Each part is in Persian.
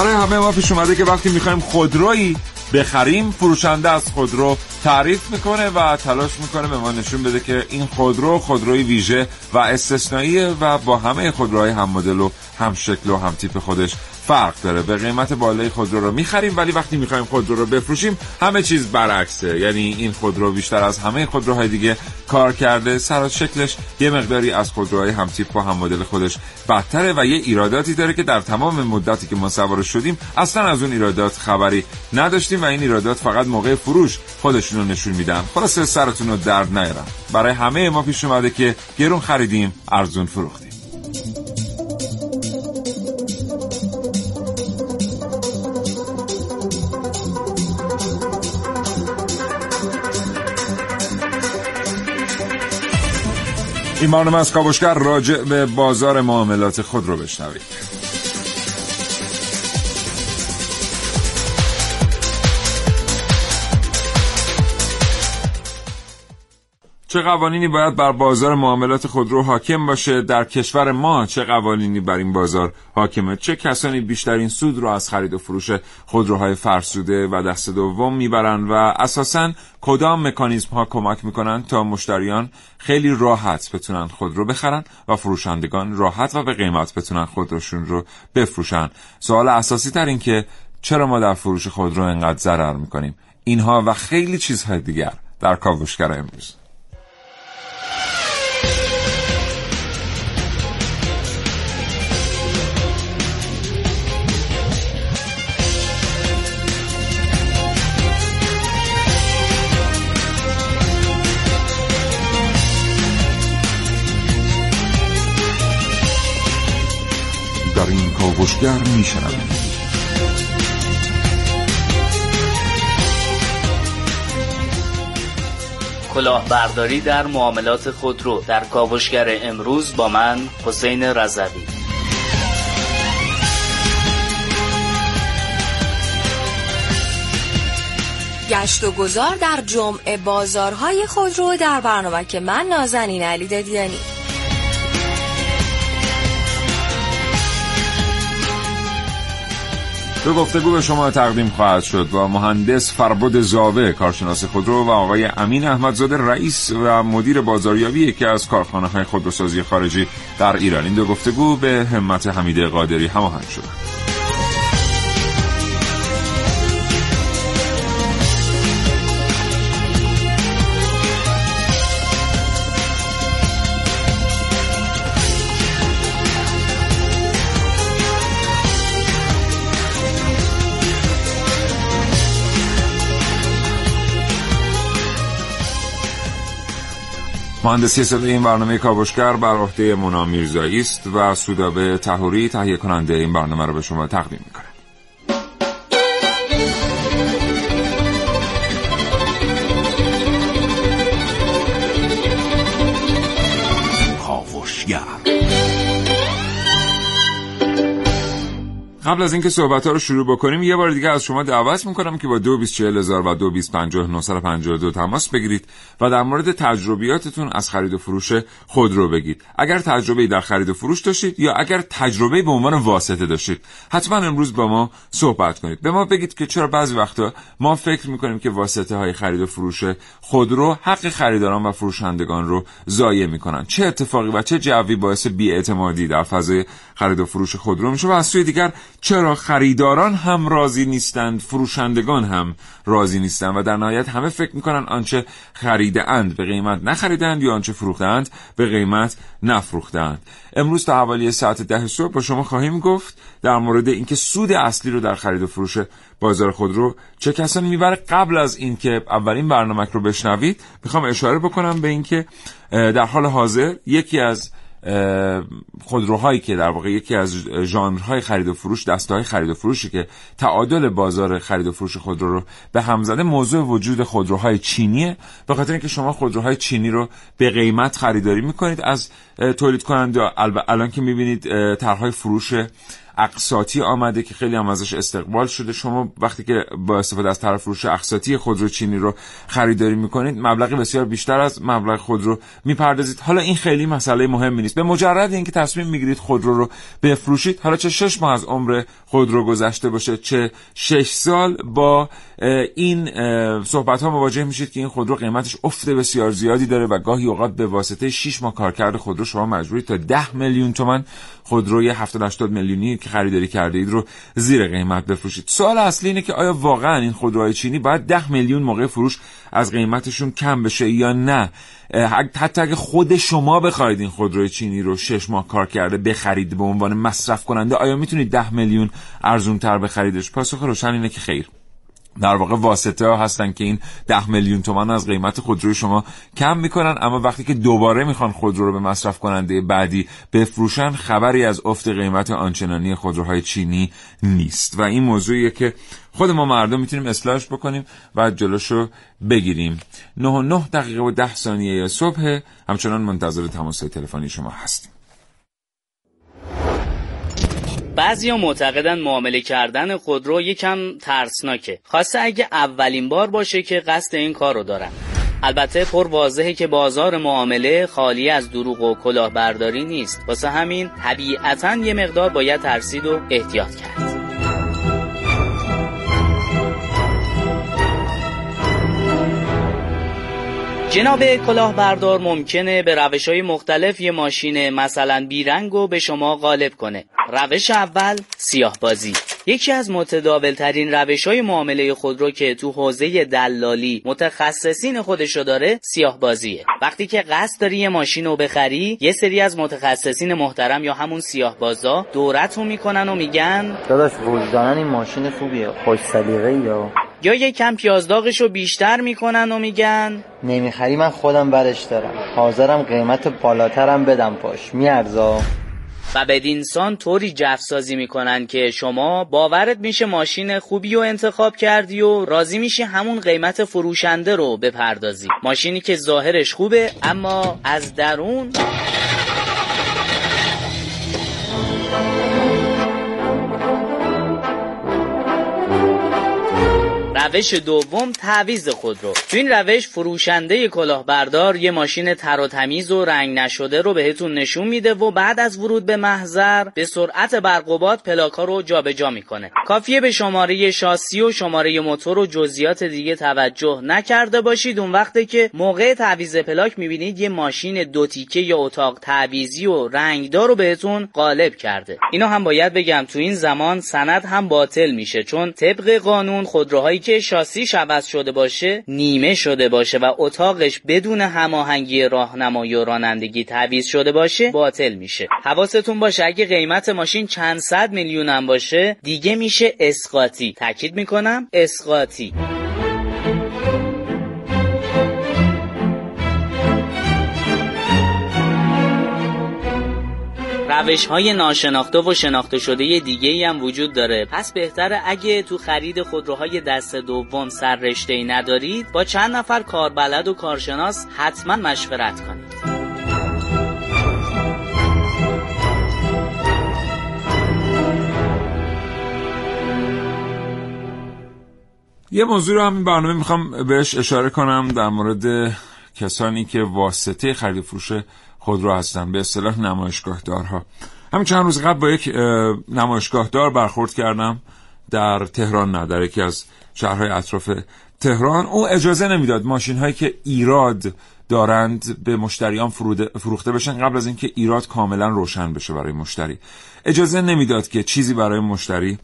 برای همه ما پیش اومده که وقتی می‌خوایم خودرویی بخریم فروشنده از خودرو تعریف می‌کنه و تلاش می‌کنه به ما نشون بده که این خودرو خودروی ویژه و استثنائیه و با همه خودروهای هم مدل و هم شکل و هم تیپ خودش فرق داره. به قیمت بالای خودرو رو می‌خریم ولی وقتی می‌خوایم خودرو رو بفروشیم همه چیز برعکسه. یعنی این خودرو بیشتر از همه خودروهای دیگه کار کرده. سر شکلش یه مقداری از خودروهای هم تیپ و هم مدل خودش بدتره و یه ایراداتی داره که در تمام مدتی که ما سوار شدیم اصلا از اون ایرادات خبری نداشتیم و این ایرادات فقط موقع فروش خودشون رو نشون میدن. خلاص سرتون رو درد نیارم. برای همه ما پیش اومده که گرون خریدیم ارزون فروختیم. این برنامه از کابوشگر راجع به بازار معاملات خود رو بشنوید. چه قوانینی باید بر بازار معاملات خودرو حاکم باشه؟ در کشور ما چه قوانینی بر این بازار حاکمه؟ چه کسانی بیشترین سود رو از خرید و فروش خودروهای فرسوده و دست دوم می‌برن و اساسا کدام مکانیزم ها کمک می‌کنن تا مشتریان خیلی راحت بتونن خودرو بخرن و فروشندگان راحت و به قیمت بتونن خودروشون رو بفروشن؟ سوال اساسی تر این که چرا ما در فروش خودرو انقدر ضرر می‌کنیم؟ اینها و خیلی چیزهای دیگر در کاوشگر امروز. کاوشگر میشنوید کلاهبرداری در معاملات خودرو در کاوشگر امروز با من حسین رضوی. گشت و گذار در جمع بازارهای خودرو در برنامه که من نازنین علی دادیانی دو گفتگو به شما تقدیم خواهد شد با مهندس فربد زاوه کارشناس خودرو و آقای امین احمدزاده رئیس و مدیر بازاریابی یکی از کارخانه های خودروسازی خارجی در ایران. این دو گفتگو به همت حمیده قادری هماهنگ شد. مهندسی صدای این برنامه کاوشگر بر عهده مونا میرزایی است و سودابه تهوری تهیه کننده این برنامه رو به شما تقدیم می‌کنه. قبل از اینکه صحبت ها رو شروع بکنیم یه بار دیگه از شما دعوت می‌کنم که با دو هزار و دو دو تماس بگیرید و در مورد تجربیاتتون از خرید و فروش خودرو بگید. اگر تجربه در خرید و فروش داشتید یا اگر تجربه به عنوان واسطه داشتید حتما امروز با ما صحبت کنید. به ما بگید که چرا بعضی وقتا ما فکر می‌کنیم که واسطه های خرید و فروش خودرو حق خریداران و فروشندگان رو ضایع می‌کنن. چه اتفاقی و چه جوی باعث بیاعتمادی در فضای خرید و فروش خودرو میشه و از سوی دیگر چرا خریداران هم راضی نیستند فروشندگان هم راضی نیستند و در نهایت همه فکر می‌کنن آنچه خریده اند به قیمت نخریدند یا آنچه فروختند به قیمت نفروختند امروز تا حوالی ساعت ده صبح با شما خواهیم گفت در مورد اینکه سود اصلی رو در خرید و فروش بازار خودرو چه کسانی می‌بره. قبل از اینکه اولین برنامه رو بشنوید می‌خوام اشاره بکنم به اینکه در حال حاضر یکی از خودروهایی که در واقع یکی از ژانرهای خرید و فروش دستهای خرید و فروشی که تعادل بازار خرید و فروش خودرو رو به هم زده موضوع وجود خودروهای چینیه. به خاطر اینکه شما خودروهای چینی رو به قیمت خریداری می‌کنید از تولید کننده الان که می‌بینید طرحهای فروش اقساطی آمده که خیلی هم ازش استقبال شده. شما وقتی که با استفاده از طرف فروش اقساطی خودرو چینی رو خریداری می‌کنید مبلغی بسیار بیشتر از مبلغ خودرو می‌پردازید. حالا این خیلی مسئله مهمی نیست. به مجرد اینکه تصمیم می‌گیرید خودرو رو بفروشید حالا چه شش ماه از عمر خودرو گذشته باشه چه شش سال با این صحبت ها مواجه میشید که این خودرو قیمتش افت بسیار زیادی داره و گاهی اوقات به واسطه 6 ماه کارکرد خودرو شما مجبورید تا 10 میلیون تومن خودروی 70 80 میلیونی که خریداری کرده اید رو زیر قیمت بفروشید. سوال اصلی اینه که آیا واقعا این خودروهای چینی باید 10 میلیون موقع فروش از قیمتشون کم بشه یا نه؟ حتی اگه خود شما بخواید این خودروی چینی رو شش ماه کار کرده بخرید به عنوان مصرف کننده آیا می‌تونید 10 میلیون ارزون تر بخریدش؟ پاسخ روشن اینه که خیر. در واقع واسطه ها هستن که این ده میلیون تومن از قیمت خودروی شما کم می‌کنن اما وقتی که دوباره می‌خوان خودرو رو به مصرف کننده بعدی بفروشن خبری از افت قیمت آنچنانی خودروهای چینی نیست. و این موضوعیه که خود ما مردم می‌تونیم اصلاحش بکنیم و جلوشو بگیریم. 9 و 9 دقیقه و 10 ثانیه صبح. همچنان منتظر تماس تلفنی شما هستیم. بعضیا معتقدن معامله کردن خودرو یکم ترسناکه. خاصه اگه اولین بار باشه که قصد این کار رو دارن. البته پر واضحه که بازار معامله خالی از دروغ و کلاهبرداری نیست. واسه همین طبیعتا یه مقدار باید ترسید و احتیاط کرد. جناب کلاهبردار ممکنه به روش های مختلف یه ماشین مثلا بیرنگ رو به شما غالب کنه. روش اول سیاه بازی یکی از متداول ترین روش های معامله خودرو که تو حوزه دلالی متخصصین خودشو داره سیاه بازیه وقتی که قصد داری یه ماشین رو بخری یه سری از متخصصین محترم یا همون سیاه بازا دورتون می‌کنن و میگن داداش وجدانن این ماشین خوبیه. خوش سلیقه یا؟ یا یه کم پیازداغش رو بیشتر می‌کنن و میگن. نمی‌خری من خودم برش دارم. حاضرم قیمت بالاترم بدم پاش. میارزا. و بدینسان طوری جفسازی می‌کنن که شما باورت میشه ماشین خوبی رو انتخاب کردی و راضی میشی همون قیمت فروشنده رو بپردازی. ماشینی که ظاهرش خوبه اما از درون روش دوم تعویز خودرو تو این روش فروشنده کلاهبردار یه ماشین تر و تمیز و رنگ نشده رو بهتون نشون میده و بعد از ورود به محضر به سرعت برقوبات پلاکا رو جابجا می‌کنه. کافیه به شماره شاسی و شماره موتور و جزئیات دیگه توجه نکرده باشید. اون وقته که موقع تعویز پلاک می‌بینید یه ماشین دو تیکه یا اتاق تعویزی و رنگدار رو بهتون غالب کرده. اینو هم باید بگم تو این زمان سند هم باطل میشه چون طبق قانون خودروهایی که شاسیش عوض شده باشه نیمه شده باشه و اتاقش بدون هماهنگی راهنمایی و رانندگی تعویض شده باشه باطل میشه. حواستون باشه اگه قیمت ماشین چند صد میلیون هم باشه دیگه میشه اسقاطی. تاکید می‌کنم اسقاطی. روش های ناشناخته و شناخته شده دیگه ای هم وجود داره. پس بهتره اگه تو خرید خودروهای دست دوم سر رشته ای ندارید با چند نفر کاربلد و کارشناس حتما مشورت کنید. یه موضوع رو همین برنامه می‌خوام بهش اشاره کنم در مورد کسانی که واسطه خرید فروش خودرو هستن به اصطلاح نمایشگاه دارها همین چند روز قبل با یک نمایشگاه دار برخورد کردم در تهران نه در یکی از شهرهای اطراف تهران. او اجازه نمی‌داد ماشین هایی که ایراد دارند به مشتریان فروخته بشن قبل از اینکه ایراد کاملا روشن بشه برای مشتری. اجازه نمی‌داد که چیزی برای مشتری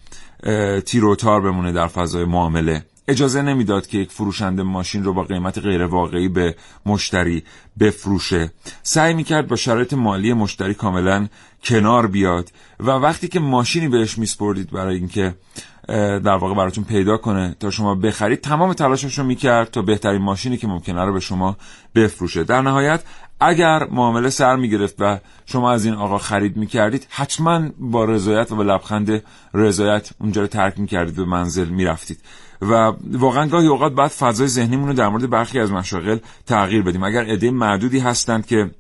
تیروتار بمونه در فضای معامله. اجازه نمی‌داد که یک فروشنده ماشین رو با قیمت غیر واقعی به مشتری بفروشه. سعی می‌کرد با شرایط مالی مشتری کاملا کنار بیاد و وقتی که ماشینی بهش میسپردید برای اینکه در واقع براتون پیدا کنه تا شما بخرید تمام تلاشش رو می‌کرد تا بهترین ماشینی که ممکنه رو به شما بفروشه. در نهایت اگر معامله سر می‌گرفت و شما از این آقا خرید می‌کردید حتما با رضایت و با لبخند رضایت اونجا رو ترک می‌کردید به منزل می‌رفتید. و واقعا گاهی اوقات باید فضای ذهنیمون رو در مورد برخی از مشاغل تغییر بدیم. اگر عده معدودی هستند که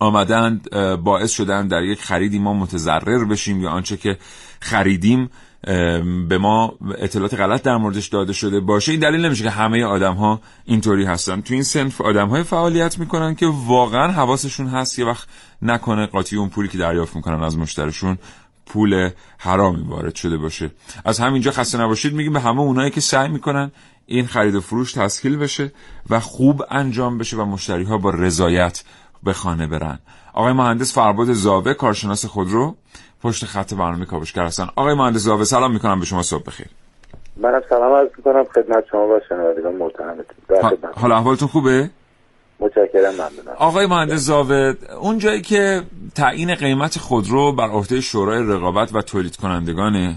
آمدند باعث شدن در یک خریدی ما متضرر بشیم یا آنچه که خریدیم به ما اطلاعات غلط در موردش داده شده باشه این دلیل نمیشه که همه آدم ها اینطوری هستن. تو این سنف آدم های فعالیت می‌کنن که واقعا حواسشون هست یه وقت نکنه قاطی اون پولی که دریافت می‌کنن از مشترشون پول حرامی وارد شده باشه. از همینجا خسته نباشید میگیم به همه اونایی که سعی می‌کنن این خرید و فروش تسکیل بشه و خوب انجام بشه و مشتری ها با رضایت به خانه برن. آقای مهندس فرباد زاوه کارشناس خودرو پشت خط برنامه کاوشگر هستن. آقای مهندس زاوه سلام می‌کنم به شما صبح بخیر. منم سلام عرض می‌کنم. خدمت شما و شنوندگان محترمتون. حالا احوالتون خوبه؟ متشکرم ممنونم. آقای مهندس زاوه اون جایی که تعیین قیمت خودرو بر عهده شورای رقابت و تولید کنندگان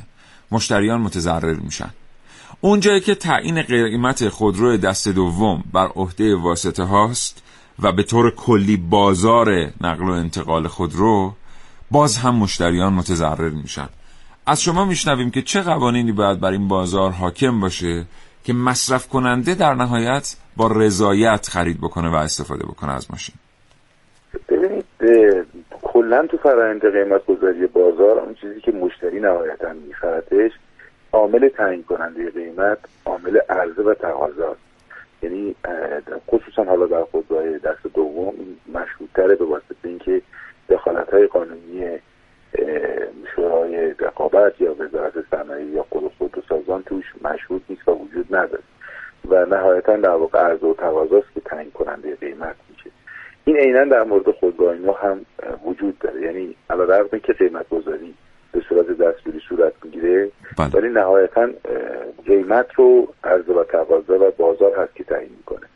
مشتریان متضرر میشن. اون جایی که تعیین قیمت خودرو دست دوم بر عهده واسطه هاست و به طور کلی بازار نقل و انتقال خودرو باز هم مشتریان متضرر میشن. از شما میشنویم که چه قوانینی باید بر این بازار حاکم باشه که مصرف کننده در نهایت با رضایت خرید بکنه و استفاده بکنه از ماشین. ببینید کلا تو فرآیند قیمت گذاری بازار اون چیزی که مشتری نهایتا میخردش عامل تعیین کننده قیمت عامل عرضه و تقاضا. یعنی خصوصا حالا در خودروهای دست دوم مشهودتره به واسطه اینکه دخالت های قانونی شورای رقابت یا وزارت صنایع یا خود خودروسازان توش مشهود نیست و وجود نداره. و نهایتا در واقع عرضه و تقاضاست که تعیین کننده قیمت میشه. این عینا در مورد خودروهای ما هم وجود داره. یعنی علیرغم که قیمت گذاری به صورت دستوری صورت می‌گیره بله. ولی نهایتا قیمت رو عرضه و تقاضا و بازار هست که تعیین می‌کنه.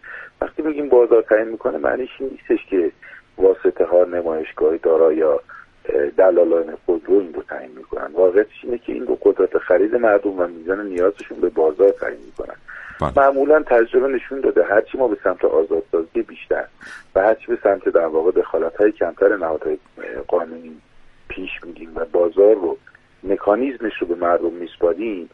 وقتی میگیم بازار تعیین می‌کنه معنیش این نیستش که واسطه ها نمایشگاه دارا یا دلالان خودرو این رو تعیین می‌کنن واقعیتش اینه که این رو قدرت خرید مردم و میزان نیازشون به بازار تعیین می‌کنن بله. معمولا تجربه نشون داده هرچی ما به سمت آزادسازی بیشتر و هرچی به سمت در واقع دخالت های کمتر نهادهای قانونی پیش میگیم و بازار رو مکانیزمش رو به مردم میسپاریم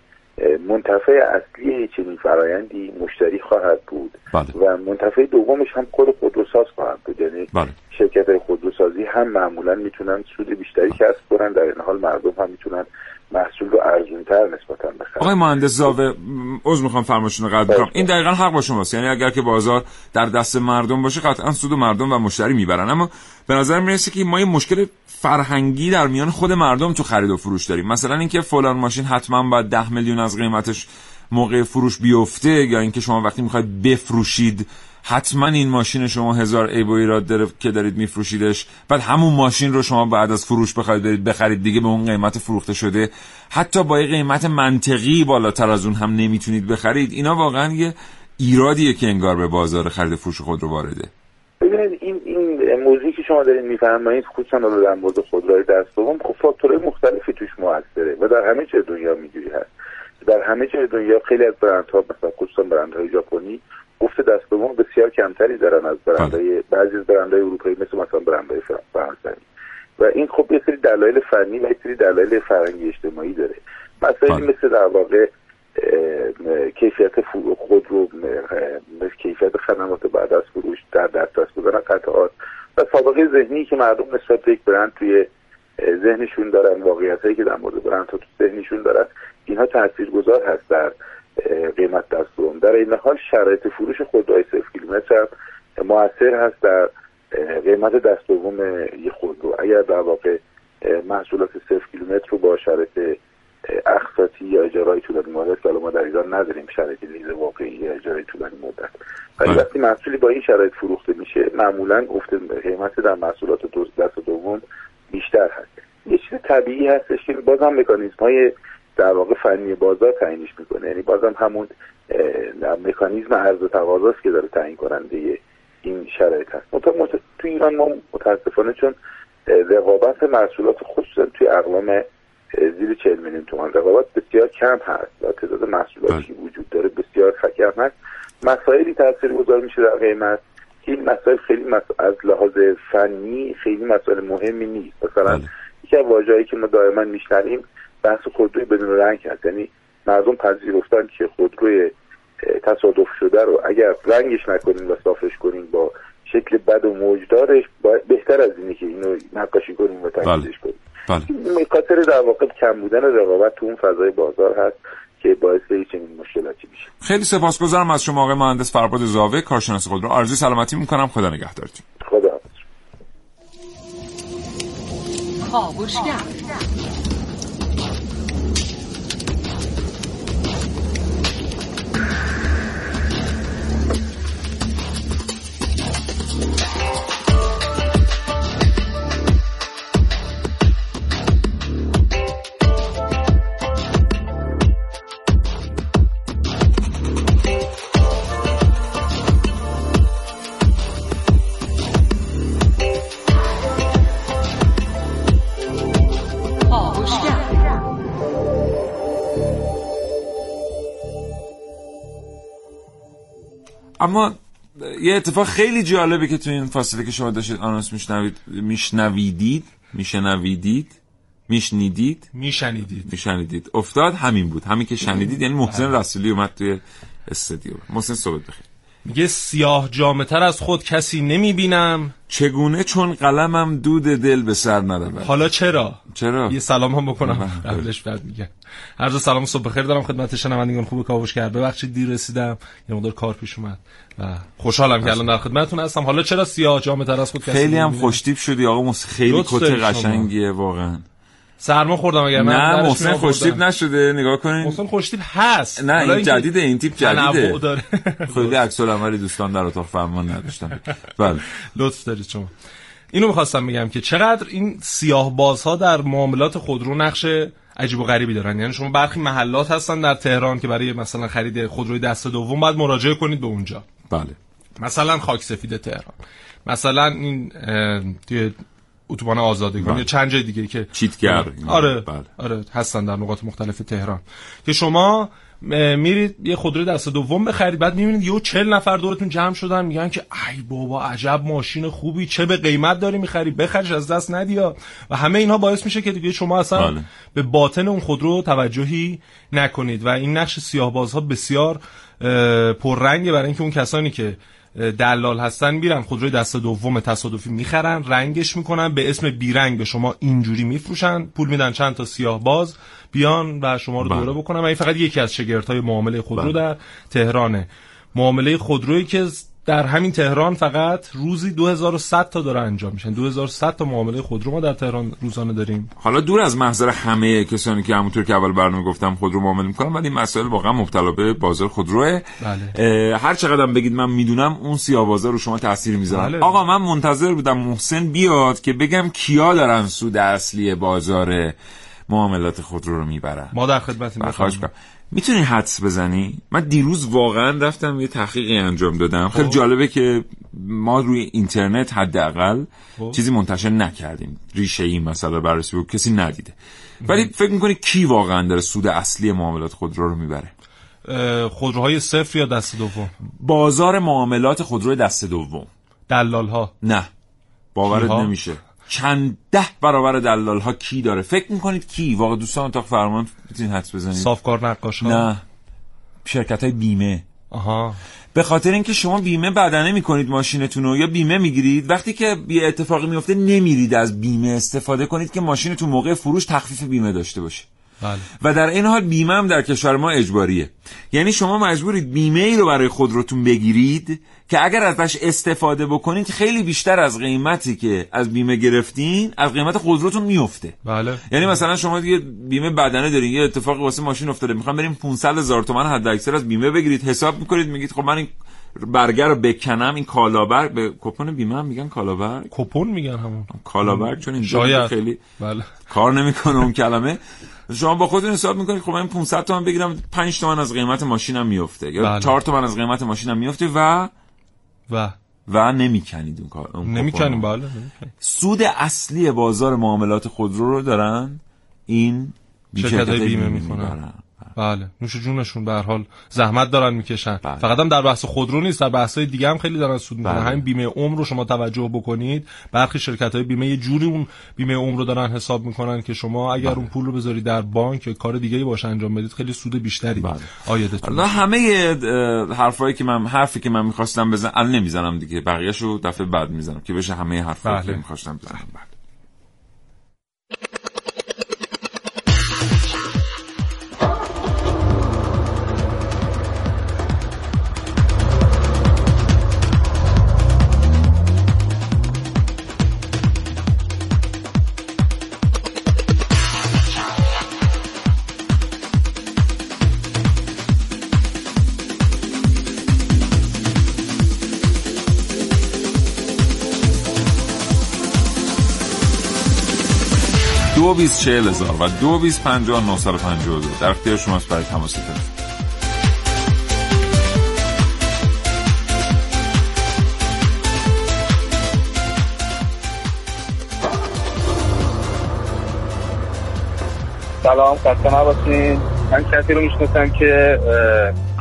منتفع اصلی چنین فرایندی مشتری خواهد بود بله. و منتفع دومش هم خود خودروساز خواهد بود یعنی بله. شرکت خودروسازی هم معمولا می‌تونن سود بیشتری کسب کنن در این حال مردم هم می‌تونن محصول رو ارزونتر نسبتا بخرن آقای مهندس زاوه عذر می‌خوام فرمایشتون رو قطع بکنم این دقیقا حق با شماست. یعنی اگر که بازار در دست مردم باشه قطعا سود مردم و مشتری می‌برن. اما به نظر می‌رسه که ما یه مشکل فرهنگی در میان خود مردم تو خرید و فروش داریم. مثلا اینکه فلان ماشین حتما باید ده میلیون از قیمتش موقع فروش بیفته یا اینکه شما وقتی می‌خواید بفروشید حتما این ماشین شما هزار عیب و ایراد داره که دارید میفروشیدش. بعد همون ماشین رو شما بعد از فروش بخواید برید بخرید دیگه به اون قیمت فروخته شده. حتی با یه قیمت منطقی بالاتر از اون هم نمی‌تونید بخرید. اینا واقعا یه ایرادیه که انگار به بازار خرید فروش خود رو وارده. ببینید این این موضوعی که شما دارین میفرمایید خصوصا در مورد خودروهای دست دوم خب فاکتورهای مختلفی توش موثره و در همه جای دنیا میجوری هست. در همه جای دنیا خیلی از برندها مثلا خصوصا برندهای ژاپنی افت دست دوم بسیار کمتری دارن از برندهای بعضی از برندهای اروپایی مثل مثلا برندهای فرانسوی. و این خب یه سری دلایل فنی و یه سری دلایل فرهنگی اجتماعی داره. مسائلی مثل در واقع کیفیت خود رو مثل کیفیت خدمات بعد از فروش در دسترس بودن قطعات و سابقه ذهنی که مردم نسبت به یک برند توی ذهنشون دارن واقعیت هایی که در مورد برند تو ذهنشون دارن اینها تاثیرگذار هست در قیمت دستوم در این حال شرایط فروش خودروهای صفر کیلومتر هم موثر هست در قیمت دست دوم یه خودرو. اگر در واقع محصولات صفر کیلومتر رو با شرایط اقساطی یا اجارای طولانی مدت که ما در ایران نداریم شرایط لیز واقعی یا اجارای طولانی مدت. ولی وقتی محصولی با این شرایط فروخته میشه معمولا افت قیمت در محصولات دست دوم بیشتر هست. یه چیز طبیعی هستش که بازم مکانیزم های در واقع فنی بازار تعیینش می‌کنه. یعنی بازم همون مکانیزم عرض و تقاضاست که داره تعیین کننده این شرایط هست. مت... تو ایران ما متاسفانه چون رقابت محصولات خصوصا توی اقلام زیر 40 میلیون تومان رقابت بسیار کم هست و تعداد محصولاتی وجود داره بسیار کم هست. مسائلی تاثیر گذار میشه در قیمت که این مسائل خیلی از لحاظ فنی خیلی مسائل مهمی نیست. مثلا یکی از واژه‌ای که ما دائما میشنویم بحث خودروی بدون رنگ هست. یعنی مردم پذیرفتن که خودروی تصادف شده رو اگر رنگش نکنیم و صافش کنیم با شکل بد و موجدارش بهتر از اینه که اینو نقاشی کنیم و تنظیمش کنیم بله. این خاطر در واقع کم بودن رقابت تو اون فضای بازار هست که باعث چنین مشکلاتی میشه. خیلی سپاسگزارم از شما آقای مهندس فرباد زاوه کارشناس خودرو. آرزوی سلامتی می‌کنم. خدا نگهدارتون. خدا اما یه اتفاق خیلی جالبه که تو این فاصله که شما داشتید آنونس میشنوید میشنویدید میشنویدید میشنیدید. میشنیدید. میشنیدید. افتاد همین بود. همین که شنیدید یعنی محسن رسولی اومد توی استودیو. محسن صحبت بخیر. میگه سیاه جامتر از خود کسی نمی‌بینم. چگونه چون قلمم دود دل به سر نرود؟ حالا چرا؟ چرا؟ یه سلام هم بکنم. قبلش بعد میگه هر سلام صبح بخیر دارم خدمت شنوندگان. خوب کاوش کرد. ببخشید دیر رسیدم. یه مقدار کار پیش اومد. و خوشحالم که الان در خدمتتون هستم. حالا چرا سیاه جامتر از خود کسی خیلی هم خوشتیپ شدی آقا. موسی خیلی کت قشنگیه واقعا. سرما خوردم اگر نه محسن خوشتیپ نشده نگاه کنین. محسن خوشتیپ هست. نه این جدیده این تیپ جدیده. خیلی عکس العملی دوستان در اتاق فرمان نداشتم بله. لطف دارید شما. اینو می‌خواستم بگم که چقدر این سیاه بازها در معاملات خودرو نقش عجیب و غریبی دارن. یعنی شما برخی محلات هستن در تهران که برای مثلا خرید خودروی دست دوم باید مراجعه کنید به اونجا. بله. مثلا خاک سفید تهران. مثلا این توی اتوبان آزادگان بله. یا چند جای دیگه که چیتگر. آره. بله. آره. هستن در نقاط مختلف تهران. که شما میرید یه خودرو دست دوم بخرید بعد می‌بینید یه چل نفر دورتون جمع شدن میگن که ای بابا عجب ماشین خوبی چه به قیمت داری می‌خری؟ بخرش از دست ندیا و همه اینها باعث میشه که دیگه شما اصلا بله. به باطن اون خودرو توجهی نکنید. و این نقش سیاه بازها بسیار پررنگه برای اینکه اون کسانی که دلال هستن میرن خودروی دست دوم تصادفی می‌خرن رنگش می‌کنن به اسم بیرنگ به شما اینجوری میفروشن پول میدن چند تا سیاه باز بیان و شما رو دوره بکنن. و این فقط یکی از شگرت معامله خودرو در تهرانه. معامله خودرویی که در همین تهران فقط روزی 2100 تا داره انجام میشن 2100 تا معامله خودرو ما در تهران روزانه داریم. حالا دور از محضر همه کسانی که همونطور که اول برنامه گفتم خودرو معامله می‌کنن ولی این مسائل واقعا مبتلا به بازار خودروه. بله. هر چقدر بگید من می‌دونم اون سیاه بازار رو شما تاثیر می‌ذارن. بله. آقا من منتظر بودم محسن بیاد که بگم کیا دارن سود اصلی بازار معاملات خودرو رو می‌برن. ما در خدمتیم. کنم می‌تونی حدس بزنی؟ من دیروز واقعا رفتم یه تحقیقی انجام دادم. خیلی جالبه که ما روی اینترنت حداقل چیزی منتشر نکردیم. ریشه ای مثلا بررسی بود کسی ندیده. ولی فکر می‌کنی کی واقعا داره سود اصلی معاملات خودرو رو می‌بره؟ خودروهای صفر یا دست دوم؟ بازار معاملات خودرو دست دوم. دلال ها نه. باورت نمیشه. چند ده برابر دلال ها کی داره؟ فکر می‌کنید کی؟ واقعا دوستان اتاق فرمان می‌تونید حدس بزنید. صافکار نقاش ها نه. شرکت های بیمه. آها. به خاطر اینکه شما بیمه بدنه می‌کنید ماشینتون رو یا بیمه می‌گیرید وقتی که یه اتفاقی میفته نمیرید از بیمه استفاده کنید که ماشینتون موقع فروش تخفیف بیمه داشته باشه. بله. و در این حال بیمه هم در کشور ما اجباریه. یعنی شما مجبورید بیمه ای رو برای خودروتون بگیرید که اگر ازش استفاده بکنید خیلی بیشتر از قیمتی که از بیمه گرفتین از قیمت خودروتون میفته. بله. یعنی مثلا شما دیگه بیمه بدنه دارین یه اتفاقی واسه ماشین افتاده می‌خوام بریم 500 هزار تومان حد اکثر از بیمه بگیرید حساب می‌کنید میگید خب من این برگر رو بکنم این کالابرگ به کپون بیمه هم میگن کالابرگ کپون میگن همون. کالابرگ چون این شاید. خیلی بله. کار نمی‌کنه اون کلمه. شما با خودتون حساب می‌کنید. خب من 500 تومن بگیرم 5 تومن از قیمت ماشینم میفته یا بله. 4 تومن از قیمت ماشینم میفته و و و نمی‌کنید اون کار نمی‌کنیم بله سود اصلی بازار معاملات خودرو رو دارن. این شرکت بیمه می‌کنن بله نوش جونشون به هر حال زحمت دارن می‌کشن بله. فقط هم در بحث خودرو نیست در بحث های دیگه هم خیلی دارن سود می‌کنن بله. همین بیمه عمر رو شما توجه بکنید برخی شرکت های بیمه یه جوری اون بیمه عمر رو دارن حساب می‌کنن که شما اگر اون پول رو بذاری در بانک یا کار دیگه ای باشه انجام بدید خیلی سود بیشتری بله. آیدتون حالا همه حرفایی که من حرفی که من می‌خواستم بزنم الان نمی‌زنم دیگه بقیه‌شو دفعه بعد می‌زنم که بشه همه حرفایی بله. که می‌خواستم بزنم بعد دو بیس چهل هزار و دو بیس پنجاه در اختیار شماست برای تماس تلفن سلام خسته نباشین. من کسی رو می‌شناسم که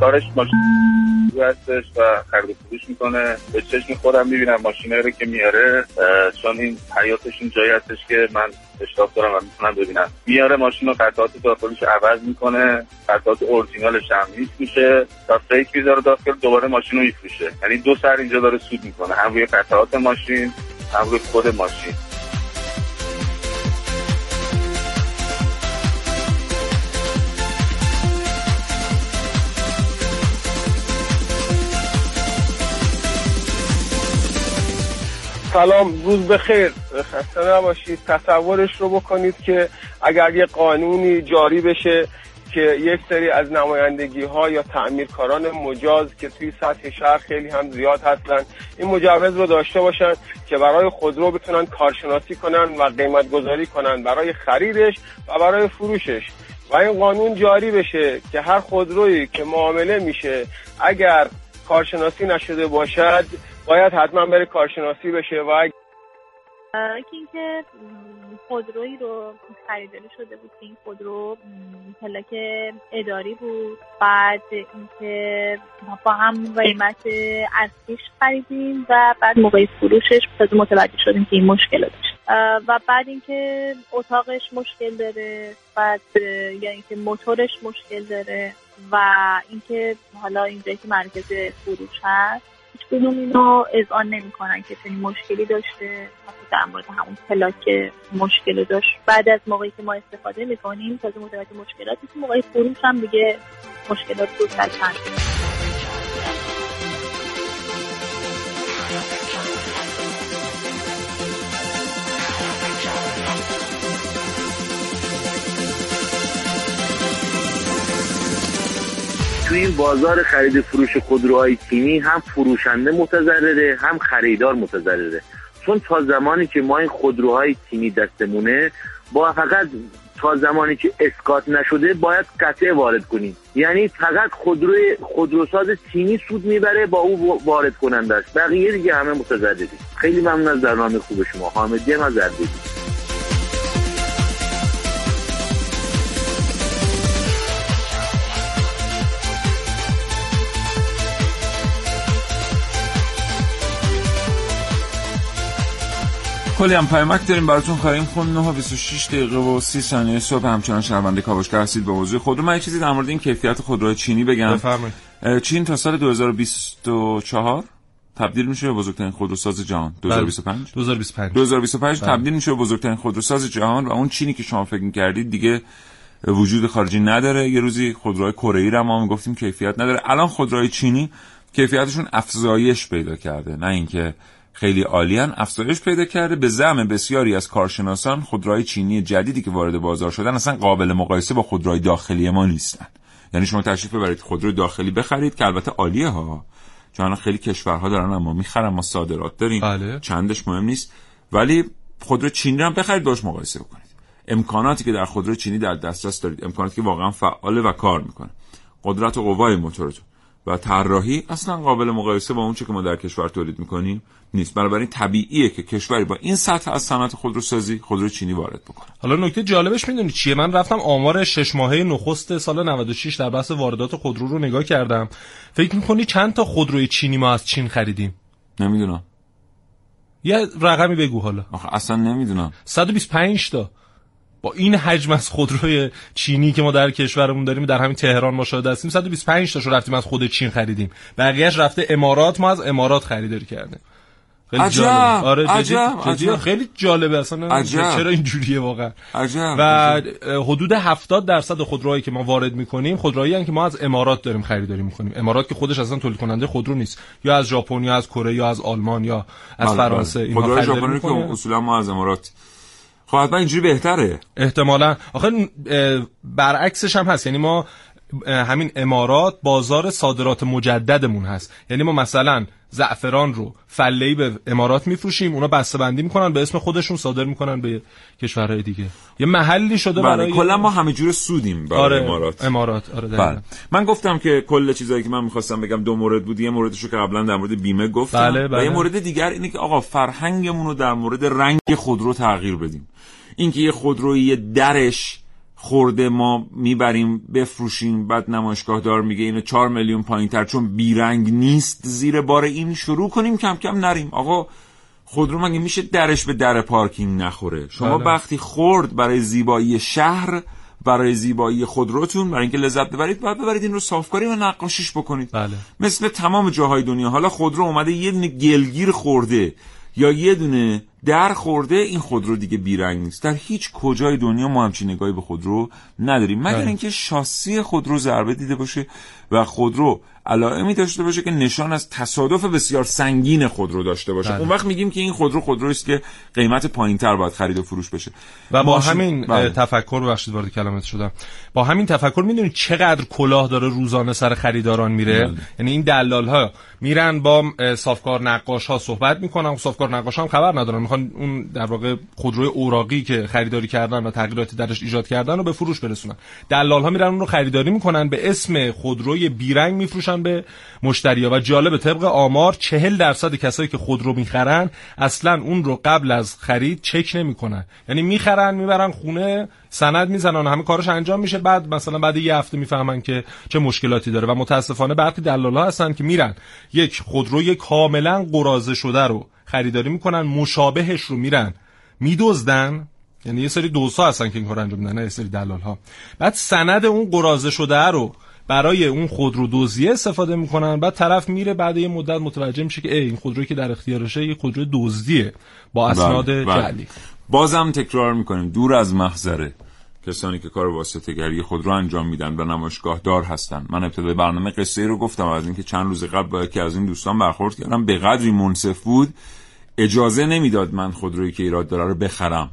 کارش ماشین هستش و خرید و فروش می‌کنه. به چشم خودم می‌بینم ماشینه رو که میاره. چون این حیاتشون جایی هستش که من اشتاق دارم و می‌تونم ببینم. میاره ماشین رو قطعات داخلش عوض می‌کنه قطعات اورجینالش هم میشه و فیک می‌ذاره داخل دوباره ماشین رو میفروشه. یعنی دو سر اینجا داره سود می‌کنه هم روی قطعات ماشین هم روی خود ماشین. سلام روز بخیر. خسته نباشید. تصورش رو بکنید که اگر یه قانونی جاری بشه که یک سری از نمایندگی ها یا تعمیرکاران مجاز که توی سطح شهر خیلی هم زیاد هستن این مجوز رو داشته باشن که برای خودرو بتونن کارشناسی کنن و قیمت گذاری کنن برای خریدش و برای فروشش. و این قانون جاری بشه که هر خودرویی که معامله میشه اگر کارشناسی نشده باشد باید حتما بره کارشناسی بشه و اینکه م، خودرویی رو خریداری شده بود که این خودرو پلاک اداری بود بعد اینکه با هم قیمت اصلیش خریدیم و بعد موقع فروشش تازه متوجه شدیم که این مشکل داشت. و بعد اینکه اتاقش مشکل داره بعد یعنی اینکه موتورش مشکل داره و اینکه حالا اینجایی که مرکز فروش هست کدوم اینو اذعان نمی‌کنن که چنین مشکلی داشته. مثلا در مورد همون پلاک مشکل رو داشت. بعد از موقعی که ما استفاده می‌کنیم تازه متوجه مشکلاتی که موقع فروش هم دیگه مشکلات دو سر توی این بازار خرید فروش خودروهای چینی هم فروشنده متضرره هم خریدار متضرره. چون تا زمانی که ما این خودروهای چینی دستمونه با فقط تا زمانی که اسکات نشده باید قطعه وارد کنیم. یعنی فقط خودروی خودروساز چینی سود می‌بره با او وارد کننده است. بقیه دیگه همه متضرری خیلی ممنون از برنامه خوب شما. حامدی هم از کلی هم پیامک داریم براتون خواهیم خون 9 و 26 دقیقه و 30 ثانیه صبح. همچنان شنونده کاوشگر هستید به موضوع خودرو من یه چیزی در مورد این کیفیت خودروهای چینی بگم. بفرمایید. چین تا سال 2024 تبدیل میشه به بزرگترین خودروساز جهان. 2025 2025 2025 بله. تبدیل میشه به بزرگترین خودروساز جهان و اون چینی که شما فکر می‌کردید دیگه وجود خارجی نداره. یه روزی خودروهای کره ای هم ما می‌گفتیم کیفیت نداره. الان خودروهای چینی کیفیتشون افزایش پیدا کرده. نه اینکه خیلی عالیان افزایش پیدا کرده. به زعم بسیاری از کارشناسان خودروهای چینی جدیدی که وارد بازار شدن اصلا قابل مقایسه با خودروهای داخلی ما نیستن. یعنی شما تشریف ببرید خودرو داخلی بخرید که البته عالیه ها. چون خیلی کشورها دارن اما می‌خرن ما صادرات داریم. بله. چندش مهم نیست. ولی خودرو چینی هم بخرید باش مقایسه بکنید. امکاناتی که در خودرو چینی در دسترس دارید امکاناتی که واقعا فعاله و کار می‌کنه. قدرت و قوای موتورتون. و طراحی اصلا قابل مقایسه با اون چه که ما در کشور تولید می‌کنیم نیست. بنابراین طبیعیه که کشوری با این سطح از صنعت خودروسازی خودرو چینی وارد بکنه. حالا نکته جالبش می‌دونی چیه؟ من رفتم آمار شش ماهه نخست سال 96 در بحث واردات خودرو رو نگاه کردم. فکر می‌کنی چند تا خودروی چینی ما از چین خریدیم؟ نمی‌دونم. یه رقمی بگو حالا. آخه اصلا نمی‌دونم. 125 تا. با این حجم از خودروی چینی که ما در کشورمون داریم در همین تهران ما شاهد هستیم 125 تاشو رفتیم از خود چین خریدیم بقیهش رفته امارات ما از امارات خریداری کردیم خیلی عجب، جالبه. آره جدی, عجب، جدی عجب. خیلی جالبه اصلا عجب. چرا اینجوریه واقعا عجب و حدود 70 درصد خودروهایی که ما وارد می‌کنیم خودروهایی هستند که ما از امارات داریم خریداری می‌کنیم امارات که خودش اصلا تولید کننده خودرو نیست یا از ژاپن یا از کره یا از آلمان یا از بله، فرانسه بله. اینها خودروی خریداری ژاپنی که اصولا ما از امارات خب حتما اینجوری بهتره. احتمالا. آخه برعکسش هم هست. یعنی ما همین امارات بازار صادرات مجددمون هست. یعنی ما مثلا زعفران رو فله‌ای به امارات میفروشیم اونا بسته بندی می‌کنن به اسم خودشون صادر می‌کنن به کشورهای دیگه. یه محلی شده بله برای کلا ما همه جور سودیم برای آره امارات. امارات آره. بله. من گفتم که کل چیزایی که من می‌خواستم بگم دو مورد بود. یه موردشو که قبلا در مورد بیمه گفتم. بله، و بله. یه مورد دیگر اینه که آقا فرهنگمون رو در مورد رنگ خودرو تغییر بدیم. اینکه یه خودروی یه درش خورده ما می‌بریم بفروشیم بعد نمایشگاه دار میگه اینو 4 میلیون پایین تر چون بیرنگ نیست زیر بار این شروع کنیم کم کم نریم. آقا خودرو مگه میشه درش به در پارکینگ نخوره؟ شما بله. وقتی خورد برای زیبایی شهر برای زیبایی خودروتون برای اینکه لذت ببرید باید ببرید این رو صافکاری و نقاشیش بکنید. بله. مثل تمام جاهای دنیا. حالا خودرو اومده یه دونه گلگیر خورده. یا یه دونه در خورده این خودرو دیگه بیرنگ نیست در هیچ کجای دنیا ما همچین نگاهی به خودرو نداریم مگر بله. اینکه شاسی خودرو ضربه دیده باشه و خودرو علائمی داشته باشه که نشان از تصادف بسیار سنگین خودرو داشته باشه. بله. اون وقت میگیم که این خودرو خودرویی است که قیمت پایینتر باید خرید و فروش بشه. و با ماشین- همین بله. تفکر ببخشید وارد کلامت شدم. با همین تفکر می‌دونید چقدر کلاه داره روزانه سر خریداران میره؟ بله. یعنی این دلال ها میرن با صافکار نقاش ها صحبت می‌کنن. صافکار نقاش هم خبر ندارن. می‌خوان اون در واقع خودروی اوراقی که خریداری کردن و تغییراتی درش ایجاد کردن رو به فروش برسونن. دلال ها میرن اون رو خریداری می‌کنن. به اسم خودروی بیرنگ میفروشن به مشتری و جالب طبق آمار چهل درصد کسایی که خودرو می‌خرن اصلا اون رو قبل از خرید چک نمی‌کنن. یعنی می‌خرن می‌برن خونه سند می‌زنن همه کارش انجام میشه. بعد مثلا بعد یه هفته می‌فهمن که چه مشکلاتی داره. و متاسفانه برخی ها هستن که میرن. یک خودروی کاملا قرازه شده رو خریداری می‌کنن مشابهش رو میرن. میدزدن. یعنی یه سری دوستا هستن که این کار انجام میدن یه سری دلال ها بعد سند اون قرازه شده رو برای اون خودرو دزدیه استفاده می‌کنن. بعد طرف میره بعد یه مدت متوجه میشه که ای این خودرویی که در اختیارشه یه خودرو دزدیه با اسناد بله، بله. جعلی. بازم تکرار می‌کنیم. دور از محضره. کسانی که کار واسطه‌گری خود رو انجام میدن و نمایشگاه دار هستن. من ابتدای برنامه قصه ای رو گفتم. از اینکه چند روز قبل با یکی از این دوستان برخورد کردم. به قدری منصف بود. اجازه نمی‌داد من خودرویی که ایراد داره رو بخرم.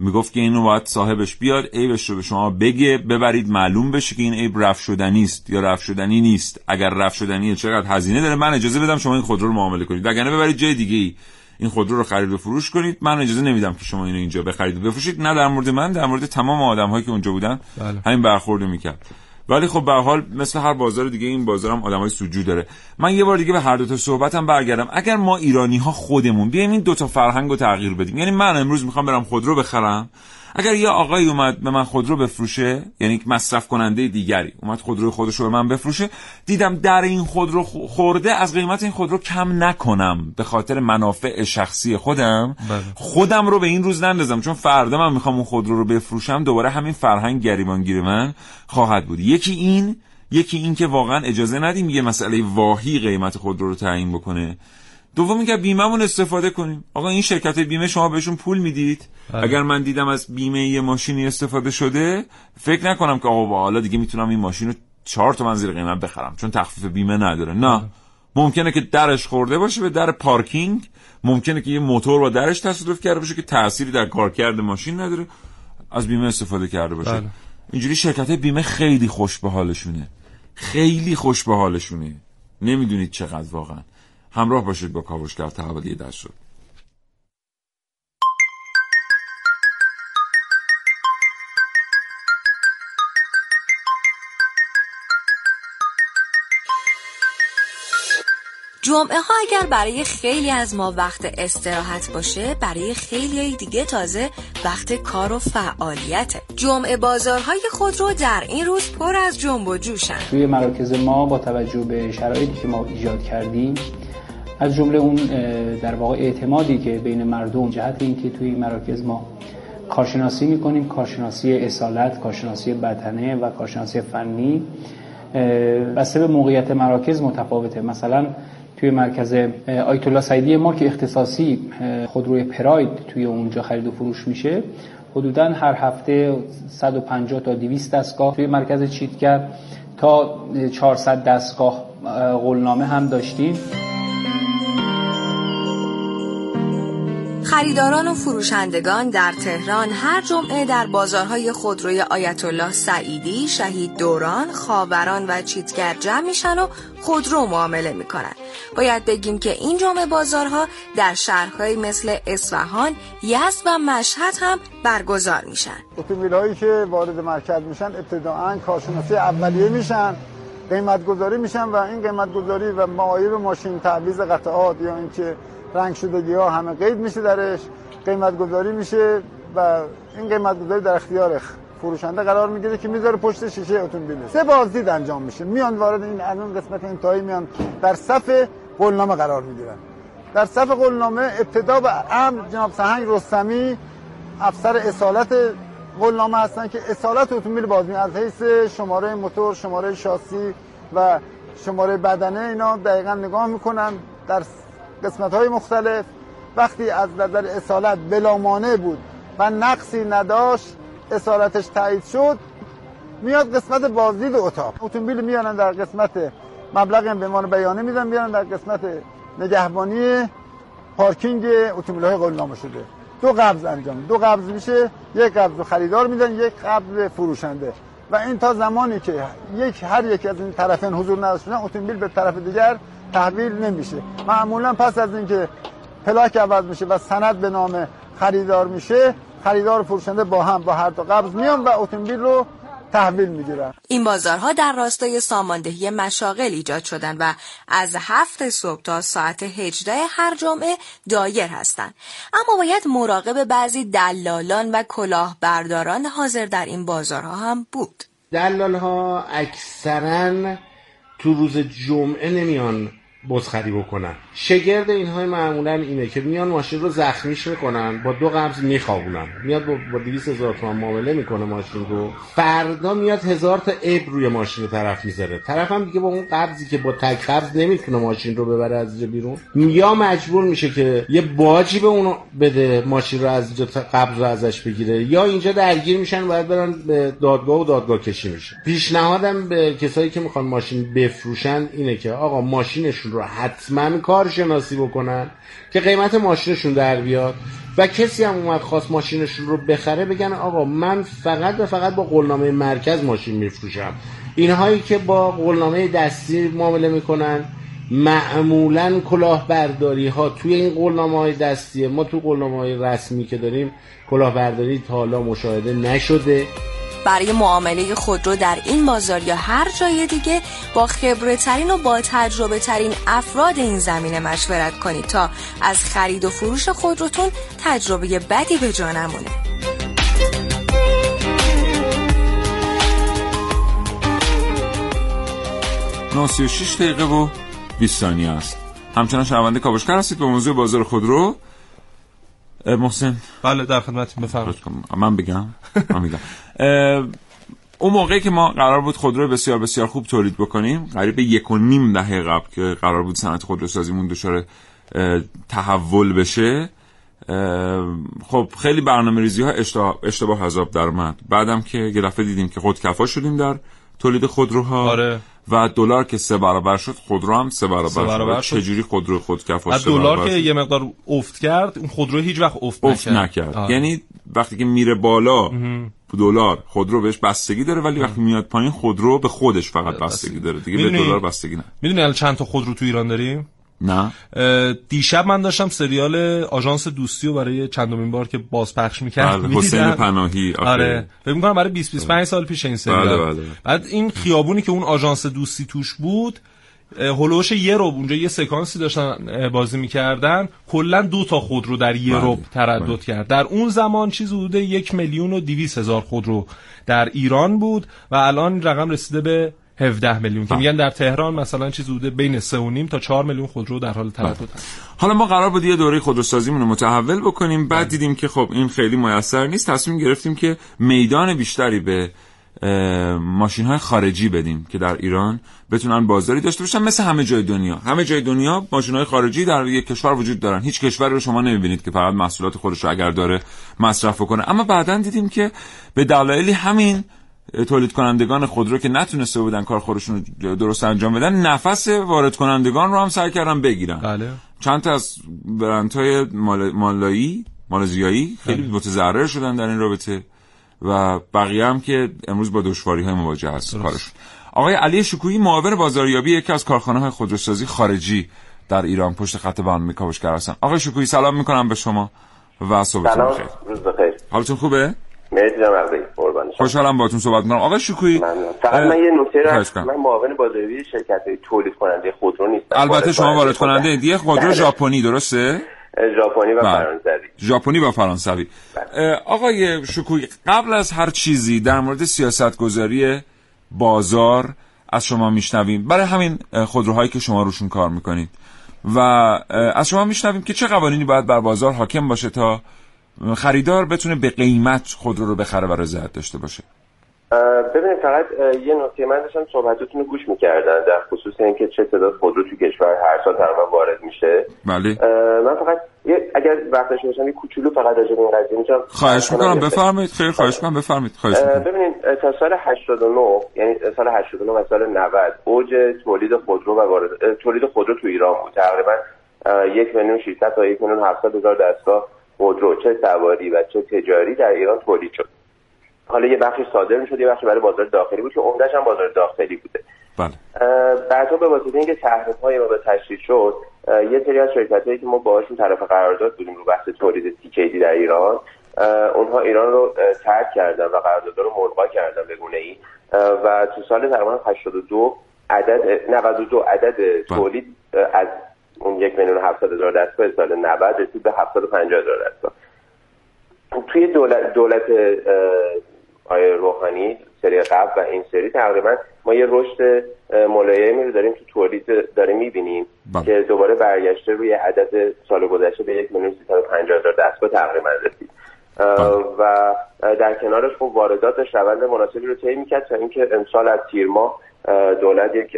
می‌گفت که اینو باید صاحبش بیاد عیبش رو به شما بگه ببرید معلوم بشه که این عیب رفع شدنی است یا رفع شدنی نیست. اگر رفع شدنیه چقدر هزینه داره من اجازه بدم شما این خودرو رو معامله کنید. وگرنه ببرید جای دیگه ای. این خودرو رو خرید و فروش کنید. من اجازه نمیدم که شما اینو اینجا بخرید و بفروشید. نه در مورد من در مورد تمام آدم‌هایی که اونجا بودن. بله. همین برخورد رو می‌کرد. ولی خب به حال مثل هر بازار دیگه این بازار هم آدمای سوجو داره. من یه بار دیگه به هر دو تا صحبتم برگردم. اگر ما ایرانی ها خودمون بیایم این دو تا فرهنگ تغییر بدیم. یعنی من امروز می‌خوام برم خودرو بخرم. اگر یه آقایی اومد به من خودرو بفروشه یعنی مصرف کننده دیگری اومد خودروی خودش رو به من بفروشه دیدم در این خودرو خورده از قیمت این خودرو کم نکنم به خاطر منافع شخصی خودم. بله. خودم رو به این روز نندازم چون فردا من می‌خوام اون خودرو رو بفروشم دوباره همین فرهنگ گریبانگیر من خواهد بود. یکی این یکی این که واقعا اجازه ندیم یه مسئله واهی قیمت خودرو رو تعیین بکنه. دوم اینکه بیمهمون استفاده کنیم. آقا این شرکت بیمه شما بهشون پول می‌دید؟ بله. اگر من دیدم از بیمه یه ماشینی استفاده شده فکر نکنم که آقا حالا دیگه می‌تونم این ماشین رو چهار تومن زیر قیمت بخرم چون تخفیف بیمه نداره. نه. ممکنه که درش خورده باشه به در پارکینگ. ممکنه که یه موتور با درش تصادف کرده باشه که تأثیری در کارکرد ماشین نداره. از بیمه استفاده کرده باشه. بله. اینجوری شرکت بیمه خیلی خوش به حالشونه. خیلی خوش به حالشونه. نمی‌دونید چقدر واقعا. همراه باشید با کاوشگر تحولی دست شد جمعه ها اگر برای خیلی از ما وقت استراحت باشه برای خیلی دیگه تازه وقت کار و فعالیته. جمعه بازارهای خودرو در این روز پر از جنب و جوشن. توی مراکز ما با توجه به شرایطی که ما ایجاد کردیم از جمله اون در واقع اعتمادی که بین مردم جهت اینکه توی مراکز ما کارشناسی می‌کنیم کارشناسی اصالت کارشناسی بدنه و کارشناسی فنی بسته به موقعیت مراکز متفاوته. مثلا توی مرکز آیت الله سعیدی ما که اختصاصی خودروی پراید توی اونجا خرید و فروش میشه حدودا هر هفته 150 تا 200 دستگاه توی مرکز چیتگر تا 400 دستگاه قولنامه هم داشتیم. خریداران و فروشندگان در تهران هر جمعه در بازارهای خودروی آیت الله سعیدی، شهید دوران، خاوران و چیتگر جمع میشن و خودرو معامله می‌کنن. باید بگیم که این جمعه بازارها در شهرهایی مثل اصفهان، یزد و مشهد هم برگزار میشن. اتومبیل که وارد مرکز میشن ابتداعا کارشناسی اولیه میشن قیمت گذاری میشن و این قیمت گذاری و معایب ماشین تعویض قطعات یا اینکه رنگ شدگی ها همه قید میشه درش قیمت گذاری میشه و این قیمت گذاری در اختیار فروشنده قرار می‌گیره که می‌ذاره پشت شیشه اتومبیل سه بازدید انجام میشه. میان وارد این الان قسمت انتهایی میان در صف قولنامه قرار می‌گیرن. در صف قولنامه ابتدا به امر جناب سهنگ رستمی افسر اصالت قولنامه هستن که اصالت اتومبیل باز از حیث شماره موتور شماره شاسی و شماره بدنه اینا دقیقا نگاه می‌کنن. در قسمت های مختلف. وقتی از نظر اصالت بلامانه بود و نقصی نداشت اصالتش تایید شد میاد قسمت بازدید اتاق. اتومبیل میانن در قسمت مبلغ به عنوان بیانه میدن میانن در قسمت نگهبانی پارکینگ اتومبیل های قولنامه شده. دو قبض انجام. دو قبض میشه یک قبض خریدار میدن یک قبض فروشنده. و این تا زمانی که یک هر یک از این طرفین حضور نداشتن اتومبیل به طرف دیگر تحویل نمیشه. معمولا پس از اینکه پلاک عوض میشه و سند به نام خریدار میشه خریدار و فروشنده با هم با هر دو قبض میان و اتومبیل رو تحویل می‌گیرن. این بازارها در راستای ساماندهی مشاغل ایجاد شدن و از هفت صبح تا ساعت هجده هر جمعه دایر هستند. اما باید مراقب بعضی دلالان و کلاهبرداران حاضر در این بازارها هم بود. دلال ها اکثرا تو روز جمعه نمیان بزخری بکنن. شگرد اینهای معمولا اینه که میان ماشین رو زخمیش می‌کنن با دو قبض میخوابونن. میاد با, با 200 هزار تومان معامله می‌کنه ماشین رو. فردا میاد هزار تا اب روی ماشین رو طرف می‌ذاره. طرف هم دیگه با اون قبضی که با تک قبض نمی‌تونه ماشین رو ببره از اینجا بیرون یا مجبور میشه که یه باجی به اونو بده ماشین رو از اینجا قبض رو ازش بگیره یا اینجا درگیر میشن باید برن به دادگاه و دادگاه کشی میشه پیشنهادم به کسایی که می‌خوان ماشین بفروشن اینه که آقا ماشینشون رو حتما کارشناسی بکنن که قیمت ماشینشون در بیاد. و کسی هم اومد خواست ماشینشون رو بخره بگن آقا من فقط و فقط با قولنامه مرکز ماشین میفروشم. اینهایی که با قولنامه دستی معامله می‌کنن معمولا کلاهبرداری ها توی این قولنامه های دستیه ما تو قولنامه های رسمی که داریم کلاهبرداری تا حالا مشاهده نشده. برای معامله خودرو در این بازار یا هر جای دیگه با خبره ترین و با تجربه ترین افراد این زمینه مشورت کنید تا از خرید و فروش خودروتون تجربه بدی به جا نمونه. دقیقه و 20 ثانیه است. همچنان شنونده کاوشگر هستید به موضوع بازار خودرو محسن. بله در خدمتتون بفرمایید. من بگم. من میگم. اون موقعی که ما قرار بود خودرو بسیار بسیار خوب تولید بکنیم قریب یک و نیم دهه قبل که قرار بود صنعت خودروسازیمون دچار تحول بشه خب خیلی برنامه ریزی ها اشتباه, عذاب در اومد بعدم که یه دفعه دیدیم که خودکفا شدیم در تولید خودروها آره. و دلار که سه برابر شد خودرو هم سه برابر, سه برابر شد چجوری خودرو خودکفا شد دلار که یه مقدار افت کرد اون خودرو هیچ وقت افت, افت نکرد, نکرد. آره. یعنی وقتی که میره بالا دلار خودرو بهش بستگی داره ولی وقتی میاد پایین خودرو به خودش فقط بستگی. داره. دیگه به دلار بستگی نه. می‌دونی الان چند تا خودرو تو ایران داریم؟ نه. دیشب من داشتم سریال آژانس دوستی رو برای چندمین بار که بازپخش می‌کرد بله حسین پناهی آره. فکر می‌کنم برای 20 25 سال پیش این سریال. بله. بله. بعد این خیابونی که اون آژانس دوستی توش بود هلوش یه روب اونجا یه سکانسی داشتن بازی می‌کردن. کلا دو تا خودرو در یه بله، روب تردد بله. کرد. در اون زمان چیز حدود یک میلیون و دیویس هزار خودرو در ایران بود و الان رقم رسیده به 17 میلیون. که بله. میگن در تهران مثلا چیز حدود بین 3 و نیم تا 4 میلیون خودرو در حال تردد هست. حالا ما قرار بود یه دوره خودروسازیمون رو متحول بکنیم. بعد دیدیم که خب این خیلی میسر نیست. تصمیم گرفتیم که میدان بیشتری به ماشین های خارجی بدیم که در ایران بتونن بازاری داشته باشن مثل همه جای دنیا. همه جای دنیا ماشین های خارجی در یک کشور وجود دارن. هیچ کشوری رو شما نمی‌بینید که فقط محصولات خودش رو اگر داره مصرف کنه اما بعدا دیدیم که به دلایلی همین تولید کنندگان خودرو که نتونسته بودن کار خودشون رو درست انجام بدن نفس وارد کنندگان رو هم سعی کردن بگیرن. بله. چند تا از برندهای مال... مالایی مالزیایی خیلی متضرر شدن در این رابطه. و بقیه هم که امروز با دشواری های مواجه هست کارشون آقای علی شکویی معاون بازاریابی یکی از کارخانه های خودروسازی خارجی در ایران پشت خط برنامه کاوشگر هستن آقای شکویی سلام می‌کنم به شما و صبحتون سلام بخیر روز بخیر حالتون خوبه مرسی جناب عقیلی قربان شما. خوشحالم باهاتون صحبت می‌کنم آقای شکویی. فقط من یه نکته رو. من معاون بازاریابی شرکت های تولید کننده خودرو نیستم البته شما وارد. کننده یه خودرو بله. ژاپنی درسته ژاپنی و بله. فرانسوی. ژاپنی و فرانسوی. اه، آقای شکوی قبل از هر چیزی در مورد سیاستگذاری بازار از شما میشنویم. برای همین خودروهایی که شما روشون کار می‌کنید. و از شما میشنویم که چه قوانینی باید بر بازار حاکم باشه تا خریدار بتونه به قیمت خودرو رو بخره و رضایت داشته باشه. ببینید فقط یه نکته. من داشتم صحبتتون رو گوش می‌کردن در خصوص اینکه چه تعداد خودرو تو کشور هر سال تقریبا وارد میشه. بله. من فقط یه اگر وقت داشته باشم یه کوچولو فقط راجع به این قضیه می‌تونم خواهش می‌کنم بفرمایید. خیر خواهش می‌کنم بفرمایید. خواهش اه، می‌کنم. ببینید تا سال 89 یعنی سال 89 و سال 90 اوج تولید خودرو و وارد تولید خودرو تو ایران بود. تقریبا یک میلیون 600 تا یک میلیون 700 هزار دستگاه خودرو چه سواری و چه تجاری در ایران تولید شد. حالا یه بخشی صادر می‌شد یه بخشی برای بازار داخلی بود که عمدهش هم بازار داخلی بوده. بله. اه، بعدها به واسطه اینکه تحریم های ما به تشدید شد یه سری از شرکت هایی که ما باهاشون طرف قرارداد بودیم رو بحث تولید تیکیدی در ایران اونها ایران رو ترک کردن و قراردادها رو ملغا کردن به گونه ای و تو سال تقریبا 82 عدد 92 عدد تولید اه، از اون یک میلیون و هفتاد هزار دستگاه سال 90 رسید به 750 هزار دستگاه. توی دولت, دولت آیه روحانی سری قبل و این سری تقریبا ما یه رشد ملایمی رو داریم تو تولید داریم می‌بینیم بله. که دوباره برگشته روی عدد سال گذشته به یک میلیون سیصد و پنجاه هزار دستگاه تقریبا رسید. اه، و در کنارش خب واردات روند مناسبی رو طی می‌کرد تا اینکه امسال از تیر ماه اه، دولت یک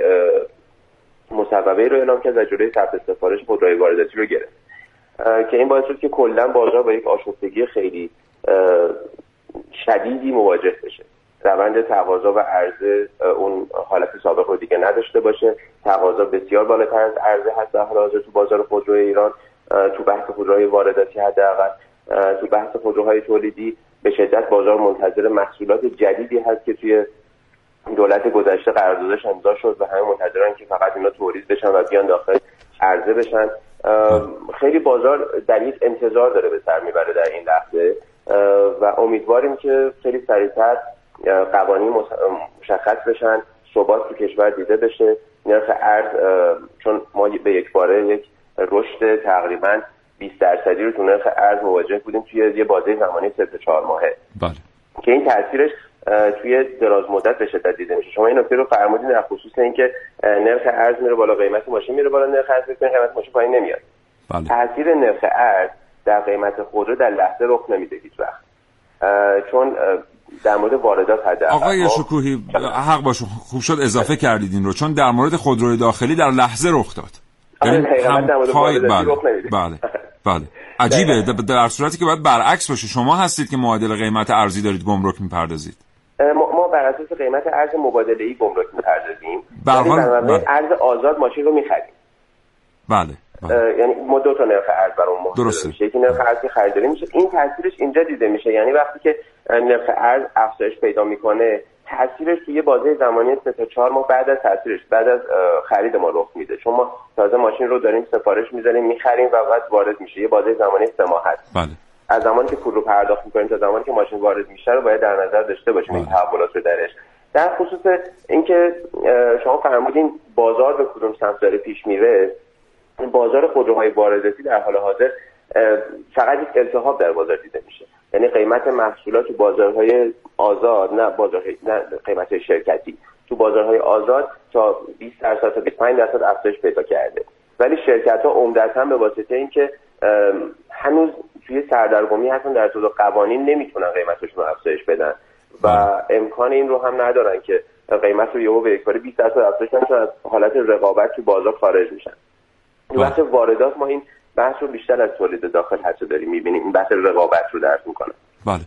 مصوبه رو اعلام کرد و جلوی ثبت سفارش خودروی وارداتی رو گرفت. که این باعث شد که کلا بازار با یک آشفتگی خیلی شدیدی مواجه بشه. روند تقاضا و عرضه اون حالت سابق رو دیگه نداشته باشه. تقاضا بسیار بالاتر از عرضه هست در حال تو بازار خودروی ایران تو بحث خودروهای وارداتی حداقل تو بحث خودروهای تولیدی. به شدت بازار منتظر محصولات جدیدی هست که توی دولت گذشته قراردادش امضا شد و همه منتظرن که فقط اینا تولید بشن و بیان داخل عرضه بشن. خیلی بازار در انتظار داره به سر می‌بره در این لحظه. و امیدواریم که خیلی سریعتر قوانین مشخص بشن ثبات تو کشور دیده بشه. نرخ ارز چون ما به یک باره یک رشد تقریبا 20 درصدی رو تو نرخ ارز مواجه بودیم توی یه بازه زمانی 3 تا 4 ماهه. بله. که این تاثیرش توی دراز مدت به شدت دیده میشه. شما این نکته رو فرمودین در خصوص اینکه نرخ ارز میره بالا قیمت ماشین میره بالا نرخ ارز میره قیمت ماشین پایین نمیاد. بله. تاثیر نرخ ارز در قیمت خودرو در لحظه رخ نمیده هیچ وقت. چون در مورد واردات حداقل آقای ما- شکوهی حق باشه خوب شد اضافه کردید این رو چون در مورد خودروی داخلی در لحظه رخ داد. آره، یعنی هم پای- وارداتی بله. بله بله. عجیبه در- صورتی که باید برعکس باشه. شما هستید که معادل قیمت ارزی دارید گمرک می‌پردازید. ما, بر اساس قیمت ارز مبادله ای گمرک می‌پردازیم. حال- بر مبنای بله. ارز آزاد ماشین رو می‌خریم. بله. یعنی ما دو تا نرخ ارز برای ما درسته. میشه. یکی نرخ ارز که خریداری میشه. این تاثیرش اینجا دیده میشه. یعنی وقتی که نرخ ارز افزایش پیدا می‌کنه تاثیرش توی بازه زمانی سه تا چهار ماه بعد از تاثیرش بعد از خرید ما رخ میده. چون ما تازه ماشین رو داریم سفارش می‌ذاریم می‌خریم و بعد وارد میشه. یه بازه زمانی سه ماه هست. بله. از زمانی که پول رو پرداخت می‌کنیم تا زمانی که ماشین وارد میشه رو باید در نظر داشته باشیم. این تحولات رو درش. در خصوص اینکه شما فرمودین بازار به کدوم سمت داره پیش میره بازار خودروهای وارداتی در حال حاضر فقط یک التهاب در بازار دیده میشه. یعنی قیمت محصولات تو بازارهای آزاد نه بازارهای نه قیمت شرکتی تو بازارهای آزاد تا 20 درصد تا 25 درصد افزایش پیدا کرده. ولی شرکت ها عمدتا به واسطه اینکه هنوز توی سردرگمی هستن در طول قوانین نمی‌تونن قیمتشون رو افزایش بدن. و امکان این رو هم ندارن که قیمت رو یهو به یک بار 20 درصد افزایش بدن از حالت رقابت تو بازار خارج میشن. بحث واردات ما این بحث رو بیشتر از تولید داخل حتی داریم می‌بینیم. این بحث رقابت رو درک می‌کنه. بله.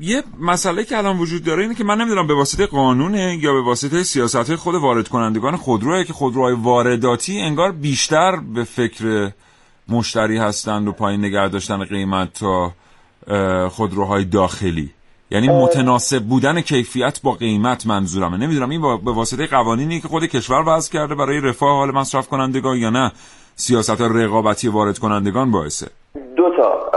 یه مسئله که الان وجود داره اینه که من نمی‌دونم به واسطه قانونه یا به واسطه سیاست خود وارد کنندگان خودروه که خودروهای وارداتی انگار بیشتر به فکر مشتری هستند و پایین نگه داشتن قیمت تا خودروهای داخلی. یعنی متناسب بودن کیفیت با قیمت منظورمه. نمی‌دونم این به واسطه قوانینی که خود کشور وضع کرده برای رفاه حال مصرف کنندگان یا نه. سیاست رقابتی وارد کنندگان باعثه دو تا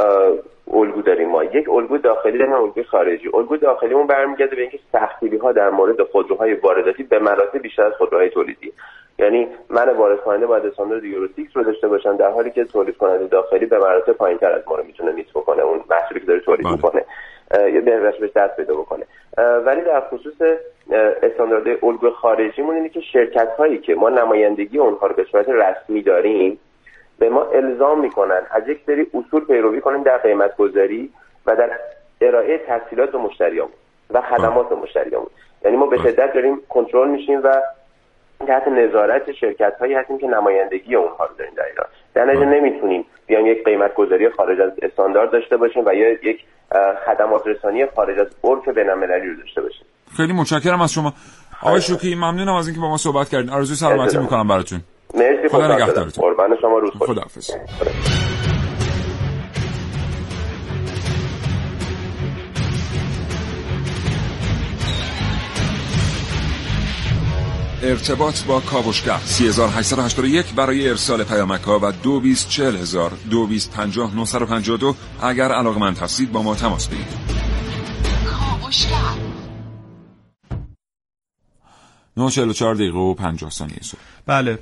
الگو داریم ما. یک الگو داخلی داریم الگو خارجی. الگو داخلیمون برمیگرده به اینکه سختگیری ها در مورد خودروهای وارداتی به مراتب بیشتر از خودروهای تولیدی. یعنی من وارد کننده باید استاندارد یورو 6 رو داشته باشم در حالی که تولید کننده داخلی به مراتب پایینتر از ما رو می‌تونه میت بکنه. اون محصولی که داره تولید بله. می‌کنه. یا به بهش دست پیدا بکنه. ولی در خصوص استاندارد الگو خارجیمون اینه که شرکت هایی که ما نمایندگی اونها رو به صورت رسمی داریم به ما الزام می‌کنن از یک سری اصول پیروی کنیم در قیمت گذاری و در ارائه تحصیلات به مشتریامون و خدمات به مشتریامون. یعنی ما به شدت داریم کنترل میشیم و تحت نظارت شرکت هایی هستیم که نمایندگی اونها رو داریم در ایران. در نتیجه نمی‌تونیم بیایم یک قیمت گذاری خارج از استاندارد داشته باشیم و یا یک خدمات رسانی خارج از عرف بین‌المللی رو داشته باشیم خیلی متشکرم از شما. آقای شوکی ممنونم از اینکه با ما صحبت کردین. آرزوی سلامتی می‌کنم براتون. مرسی خدا نگهدارتون. قربان شما روز خوش. ارتباط با کاوشگر. 3881 برای ارسال پیامک ها و 224000 2250 اگر علاقمند هستید با ما تماس بگیرید. کاوشگر. 944 دقیقه و 50 ثانیه صبح. بله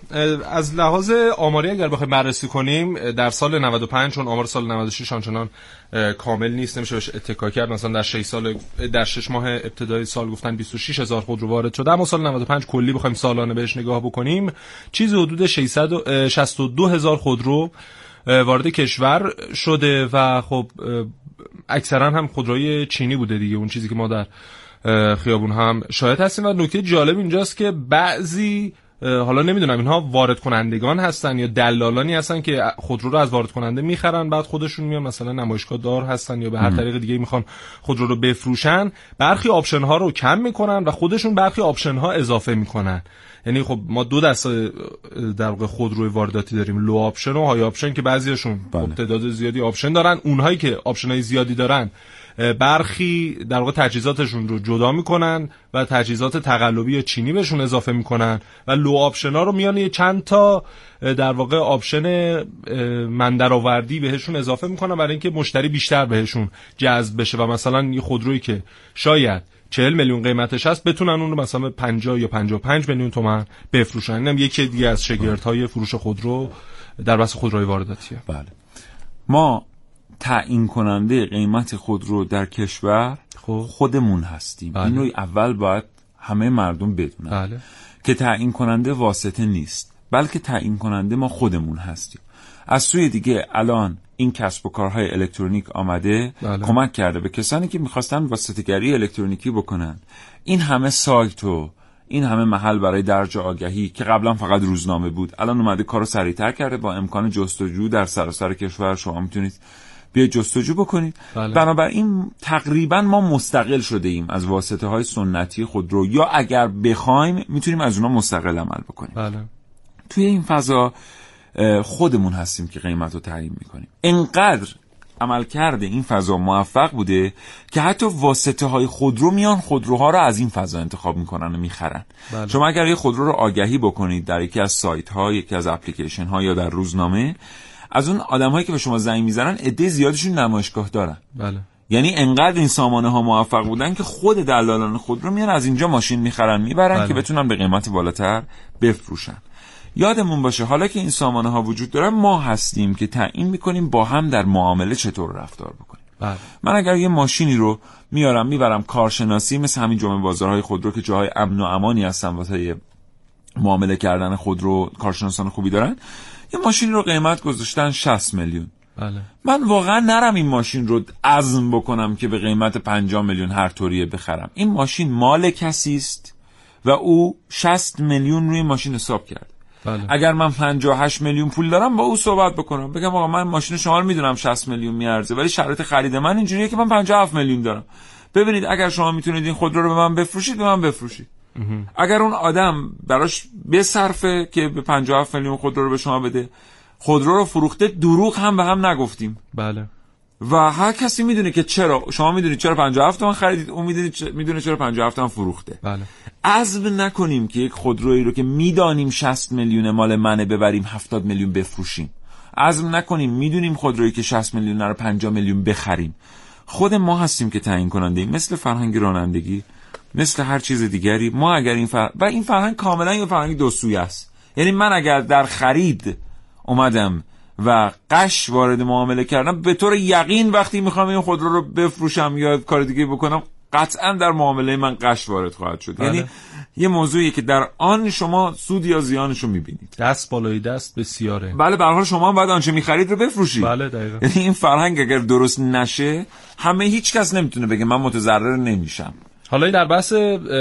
از لحاظ آماری اگر بخوایم بررسی کنیم در سال 95 چون آمار سال 96 آنچنان کامل نیست نمیشه بهش اتکا کرد. مثلا در 6 سال در 6 ماه ابتدای سال گفتن 26 هزار خودرو وارد شده. اما سال 95 کلی بخوایم سالانه بهش نگاه بکنیم. چیزی حدود 662 هزار خودرو وارد کشور شده و خب اکثرا هم خودروی چینی بوده دیگه. اون چیزی که ما در خیابون هم شاهد هستیم و نکته جالب اینجاست که بعضی حالا نمی‌دونم اینها وارد کنندگان هستن یا دلالانی هستن که خودرو رو از وارد کننده می‌خرن بعد خودشون میان مثلا نمایشگاه دار هستن یا به هر طریق دیگه می‌خوان خودرو رو بفروشن. برخی option ها رو کم می‌کنن و خودشون برخی option ها اضافه می‌کنن. یعنی خب ما دو دسته در واقع خودروی وارداتی داریم low option و high option که بعضیشون بله. تعداد زیادی option دارن. اونهایی که option های زیادی دارن برخی در واقع تجهیزاتشون رو جدا می‌کنن و تجهیزات تقلبی یا چینی بهشون اضافه می‌کنن و low option ها رو میان یه چند تا در واقع option من‌درآوردی بهشون اضافه می‌کنن برای اینکه مشتری بیشتر بهشون جذب بشه و مثلا یه خودرویی که شاید 40 میلیون قیمتش هست بتونن اون رو مثلا 50 یا 55 میلیون تومن بفروشن. اینم یکی دیگه از شگردهای فروش خودرو در بحث خودروی وارداتیه بله. ما تعیین کننده قیمت خودرو در کشور خب. خودمون هستیم بله. اینو اول باید همه مردم بدونن بله. که تعیین کننده واسطه نیست بلکه تعیین کننده ما خودمون هستیم از سوی دیگه الان این کسب و کارهای الکترونیک آمده بله. کمک کرده به کسانی که می‌خواستن واسطگری الکترونیکی بکنن این همه سایت و این همه محل برای درج آگهی که قبلا فقط روزنامه بود الان اومده کارو سریعتر کرده با امکان جستجو در سراسر کشور شما می‌تونید بیاید جستجو بکنید بله. بنابراین تقریبا ما مستقل شده ایم از واسطه های سنتی خودرو یا اگر بخوایم می‌تونیم از اونا مستقل عمل بکنیم بله. توی این فضا خودمون هستیم که قیمت رو تعیین می‌کنیم انقدر عمل کرده این فضا موفق بوده که حتی واسطه های خودرو میان خودروها رو از این فضا انتخاب می‌کنن و می‌خرن بله. شما اگر یه خودرو رو آگهی بکنید در یکی از سایت ها یکی از اپلیکیشن ها یا در روزنامه از اون آدم هایی که به شما زنگ می‌زنن عده زیادشون نمایشگاه دارن. بله. یعنی انقدر این سامانه ها موفق بودن که خود دلالان خودرو میان از اینجا ماشین می‌خرن می‌برن بله. که بتونن به قیمت بالاتر بفروشن. یادمون باشه حالا که این سامانه ها وجود دارن ما هستیم که تعیین می‌کنیم با هم در معامله چطور رفتار بکنیم. بله. من اگر یه ماشینی رو میارم می‌برم کارشناسی مثل همین جمعه بازارهای خودرو که جاهای امن و امانی هستن واسه معامله کردن خودرو کارشناسان خوبی دارن. یه ماشینی رو قیمت گذاشتن 60 میلیون. بله. من واقعا نرم این ماشین رو عزم بکنم که به قیمت 50 میلیون هر طوریه بخرم. این ماشین مال کسی است و او 60 میلیون روی ماشین حساب کرد. بله. اگر من 58 میلیون پول دارم با او صحبت بکنم. بگم آقا من ماشین شما رو می‌دونم 60 میلیون میارزه ولی شرایط خرید من اینجوریه که من 57 میلیون دارم. ببینید اگر شما می‌تونید این خودرو رو به من بفروشید به من بفروشید. اگر اون آدم براش بصرفه که به 57 میلیون خودرو رو به شما بده خودرو رو فروخته دروغ هم به هم نگفتیم. بله. و هر کسی می‌دونه که چرا شما می‌دونید چرا 57 تومن خریدید اون می‌دونید چ- می‌دونه چرا 57 تومن فروخته. بله. عزم نکنیم که یک خودرویی رو که می‌دانیم 60 میلیون مال منه ببریم 70 میلیون بفروشیم. عزم نکنیم می‌دونیم خودرویی که 60 میلیون رو 50 میلیون بخریم. خود ما هستیم که تعیین کننده ایم. مثل فرهنگ رانندگی. مثل هر چیز دیگری. ما اگر این فر... و این فرهنگ کاملا یه فرهنگ دو سویه است. یعنی من اگر در خرید اومدم و قش وارد معامله کردم به طور یقین وقتی می‌خوام این خودرو رو بفروشم یا کار دیگه بکنم قطعا در معامله من قش وارد خواهد شد. بله. یعنی یه موضوعی که در آن شما سود یا زیانش رو می‌بینید. دست بالای دست بسیاره. بله به حال شما هم باید آنچه می‌خرید رو بفروشید. بله دقیقا. یعنی این فرهنگ اگر درست نشه همه هیچ کس نمی‌تونه بگه من متضرر نمیشم. حالا این در بحث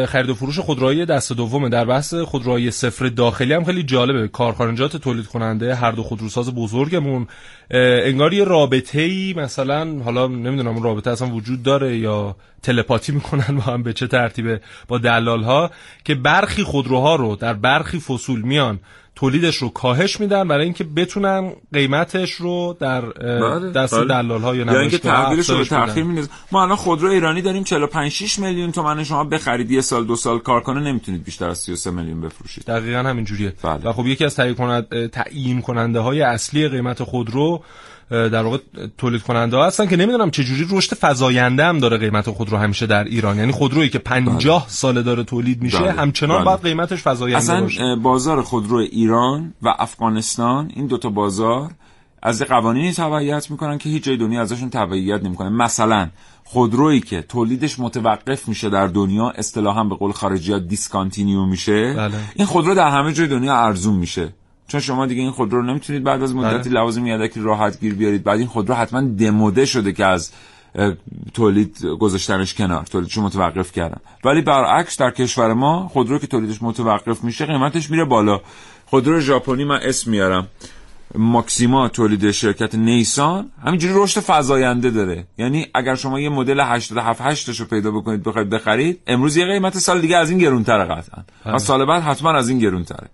خرید و فروش خودروهای دست دومه. در بحث خودروهای صفر داخلی هم خیلی جالبه. کارخانجات تولید کننده هر دو خودروساز بزرگمون. انگار یه رابطه ای مثلا حالا نمی‌دونم اون رابطه اصلا وجود داره یا تلپاتی می‌کنن با هم به چه ترتیبه با دلال ها که برخی خودروها رو در برخی فصول میان تولیدش رو کاهش میدن برای اینکه بتونن قیمتش رو در بله، دست بله. دلال ها یا اینکه تحویلش رو. تأخیر میندازه ما الان خودرو ایرانی داریم 45 6 میلیون تومن شما بخرید یه سال دو سال کار کنه نمی‌تونید بیشتر از 33 میلیون بفروشید دقیقا همین جوریه بله. و خب یکی از تعیین کنند تعیین کننده های اصلی قیمت خودرو در واقع تولید کننده ها هستن که نمی‌دونم چه جوری رشد فزاینده هم داره قیمت خودرو همیشه در ایران یعنی خودرویی که 50 ساله داره تولید میشه بله. همچنان بله. باید قیمتش فزاینده اصلا باشه بازار خودرو ایران و افغانستان این دوتا بازار از قوانینی تبعیت می‌کنن که هیچ جای دنیا ازشون تبعیت نمی‌کنه مثلا خودرویی که تولیدش متوقف میشه در دنیا اصطلاحا به قول خارجی ها discontinue میشه بله. این خودرو در همه جای دنیا ارزون میشه چون شما دیگه این خودرو رو نمی‌تونید بعد از مدتی بله. لوازم یدکی راحت گیر بیارید. بعد این خودرو حتما دموده شده که از تولید گذاشتنش کنار. تولیدش متوقف کردن. ولی برعکس در کشور ما خودرو که تولیدش متوقف میشه قیمتش میره بالا. خودرو ژاپنی من اسم میارم. ماکسیما تولید شرکت نیسان. همینجوری رشد فزاینده داره. یعنی اگر شما یه مدل 87 8 رو پیدا بکنید بخواید بخرید امروز یه قیمت سال دیگه از این گرونتره قطعا. و سال بعد حتما از این گرونتره.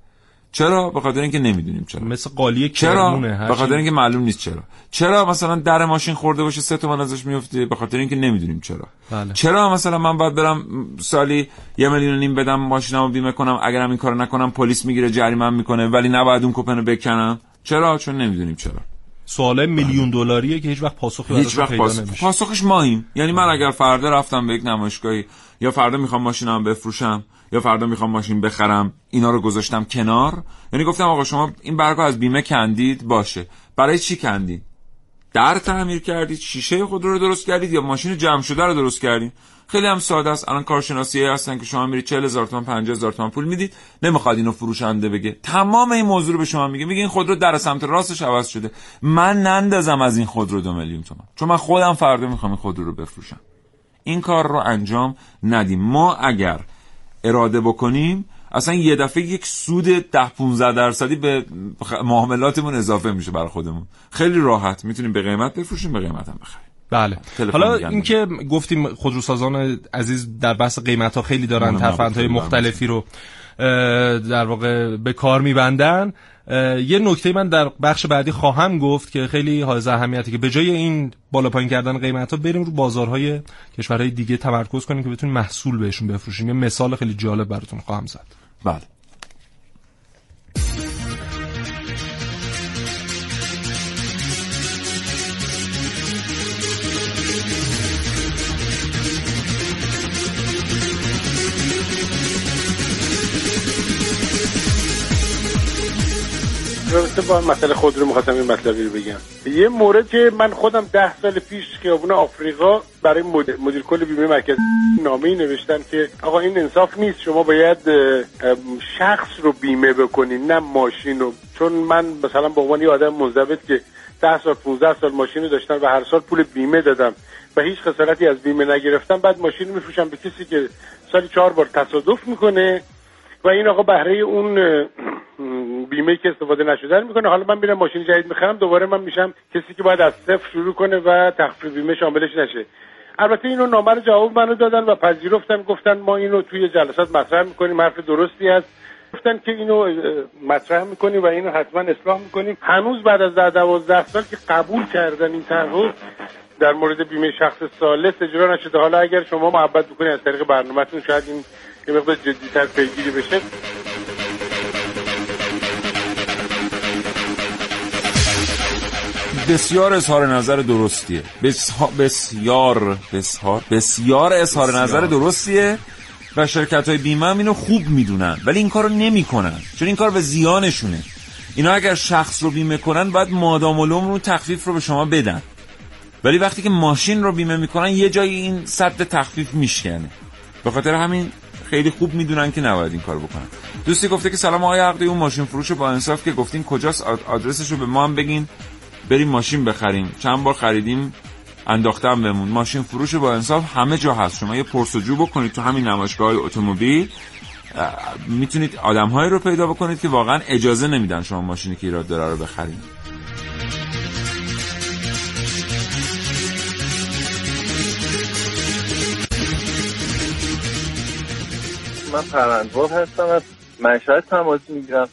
چرا؟ به خاطر اینکه نمی‌دونیم چرا. مثل قالی چرا؟ به خاطر اینکه معلوم نیست چرا. چرا مثلا در ماشین خورده باشه سه تومن ازش میفته به خاطر اینکه نمی‌دونیم چرا. بله. چرا مثلا من باید برم سالی یه میلیون نیم بدم ماشینمو بیمه کنم اگرم این کارو نکنم پلیس می‌گیره جریمه می‌کنه ولی نباید اون کوپن رو بکنم؟ چرا؟ چون نمی‌دونیم چرا. سوال میلیون دلاریه که هیچ وقت پاسخی هیچ وقت پیدا پاس... نمیشه. پاسخش ماییم یعنی من اگر فردا رفتم به یک نمایشگاهی یا فردا می‌خوام ماشینم بفروشم یا فردا می‌خوام ماشین بخرم اینا رو گذاشتم کنار. یعنی گفتم آقا شما این برگا از بیمه کندید باشه. برای چی کندید در تعمیر کردید شیشه خود رو درست کردید یا ماشین جمع شده رو درست کردید؟ خیلی هم ساده است. الان کارشناسی هستن که شما میرید 40 هزار تومان 50 هزار تومان پول می‌دید نمی‌خواد اینو فروشنده بگه. تمام این موضوع رو به شما میگه. میگه این خودرو در سمت راستش عوض شده. من نندازم از این خودرو دو میلیون تومان. چون من خودم فردا می‌خوام این خودرو رو بفروشم. این کار رو انجام ندیم. ما اگر اراده بکنیم اصلا یه دفعه یک سود ده 15 درصدی به معاملاتمون اضافه میشه برای خودمون. خیلی راحت. می‌تونیم به قیمت بفروشیم به قیمت هم بخریم. بله. حالا. اینکه گفتیم خودروسازان عزیز در بحث قیمت ها خیلی دارن ترفندهای مختلفی رو در واقع به کار میبندن. یه نکته من در بخش بعدی خواهم گفت که خیلی حائز اهمیته که به جای این بالا پایین کردن قیمت ها بریم رو بازارهای کشورهای دیگه تمرکز کنیم که بتونیم محصول بهشون بفروشیم. یه مثال خیلی جالب براتون خواهم زد. بله. با مسئله خود رو می‌خواستم این مطلبی رو بگم. یه مورد که من خودم ده سال پیش خیابون آفریقا برای مدیر کل بیمه مرکز نامه نوشتم که آقا این انصاف نیست شما باید شخص رو بیمه بکنین نه ماشین رو. چون من مثلا به عنوان یه آدم منضبط که ده سال 15 سال ماشین رو داشتم و هر سال پول بیمه دادم و هیچ خسارتی از بیمه نگرفتم بعد ماشین رو میفروشم به کسی که سالی چهار بار تصادف می‌کنه. و این آقا بهره اون بیمه که استفاده نشده رو می‌کنه. حالا من میرم ماشین جدید می‌خرم دوباره من میشم کسی که باید از صفر شروع کنه و تخفیف بیمه شاملش نشه. البته اینو نامه رو جواب منو دادن و پذیرفتن گفتن ما اینو توی جلسات مطرح می‌کنیم حرف درستی است گفتن که اینو مطرح می‌کنیم و اینو حتما اصلاح می‌کنیم. هنوز بعد از در دوازده سال که قبول کردن این طرح در مورد بیمه شخص سالس اجرا نشده. حالا اگر شما محبت بکنید از طریق برنامهتون شاید این یه مقدار جدیتر پیگیری بشه. بسیار اظهار نظر درستیه. بسیار بسیار بسیار اظهار نظر درستیه و شرکت های بیمه هم اینو خوب می‌دونن ولی این کارو نمی‌کنن چون این کار به زیانشونه. اینا اگر شخص رو بیمه کنن باید مادام العمر رو تخفیف رو به شما بدن. ولی وقتی که ماشین رو بیمه می‌کنن یه جایی این صد تخفیف میشکنه. به خاطر همین خیلی خوب می‌دونن که نباید این کار بکنن. دوستی گفته که سلام آقای عقدی اون ماشین فروش با انصاف که گفتین کجاست آدرسش رو به ما هم بگین. بریم ماشین بخریم. چند بار خریدیم انداختم بمون ماشین فروش با انصاف همه جا هست. شما یه پرسجو بکنید تو همین نمایشگاه اتومبیل. می‌تونید آدم رو پیدا بکنید که واقعا اجازه نمیدن شما ماشینی که ایراد داره رو بخرید من پرندواب هستم از مشهد تماس می‌گیرم.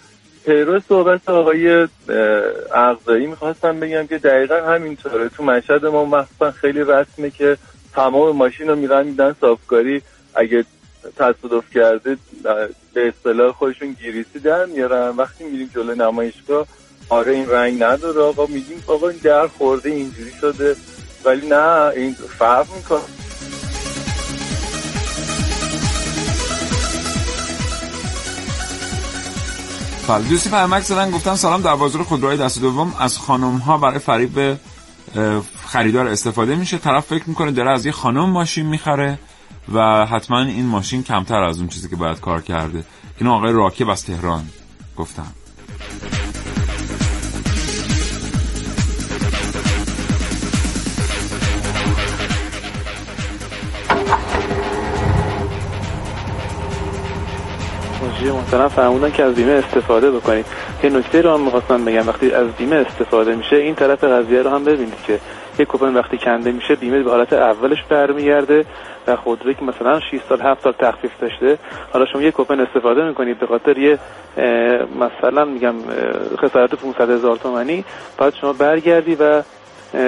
پیرو صحبت آقای اغزایی می‌خواستم بگم که دقیقا همینطوره. تو مشهد ما مخصوصا خیلی رسمه که تمام ماشین رو میرن میدن صافکاری. اگه تصادف کرده به اصطلاح خودشون گیریسی در میارن. وقتی میریم جلو نمایشگاه آره این رنگ نداره آقا. میگیم آقا این در خورده اینجوری شده. ولی نه این فرق می‌کنه. بله دوستی فرمک زدن گفتن سلام در بازار خودروهای دست دوم. از خانم ها برای فریب خریدار استفاده میشه. طرف فکر می‌کنه داره از یه خانم ماشین می‌خره و حتما این ماشین کمتر از اون چیزی که باید کار کرده. اینو آقای راکب از تهران گفتم مجری محترم فرمودن که از بیمه استفاده بکنید. یه نکته رو هم می‌خواستم بگم. وقتی از بیمه استفاده میشه این طرف قضیه رو هم ببینید که یه کوپن وقتی کنده میشه بیمه به حالت اولش برمیگرده و خودرویی که مثلا 6 سال 7 سال تخفیف داشته حالا شما یه کوپن استفاده می‌کنید به خاطر یه مثلا میگم خسارت 500 هزار تومانی بعد شما برگردی و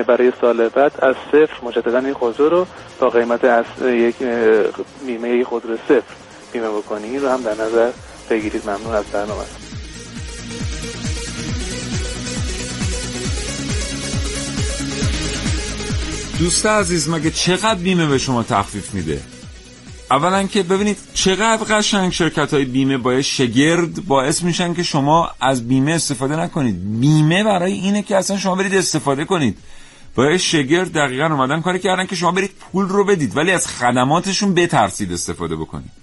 برای سال بعد از صفر مجددا این خودرو رو با قیمت از یک بیمه خودرو صفر بیمه بکنی رو هم در نظر بگیرید ممنون از برنامه. دوست عزیز مگه چقدر بیمه به شما تخفیف میده؟ اولا که ببینید چقدر قشنگ شرکت های بیمه باید شگرد باعث میشن که شما از بیمه استفاده نکنید. بیمه برای اینه که اصلا شما برید استفاده کنید. باید شگرد دقیقا اومدن کاری کردن که شما برید پول رو بدید ولی از خدماتشون بترسید استفاده بکنید.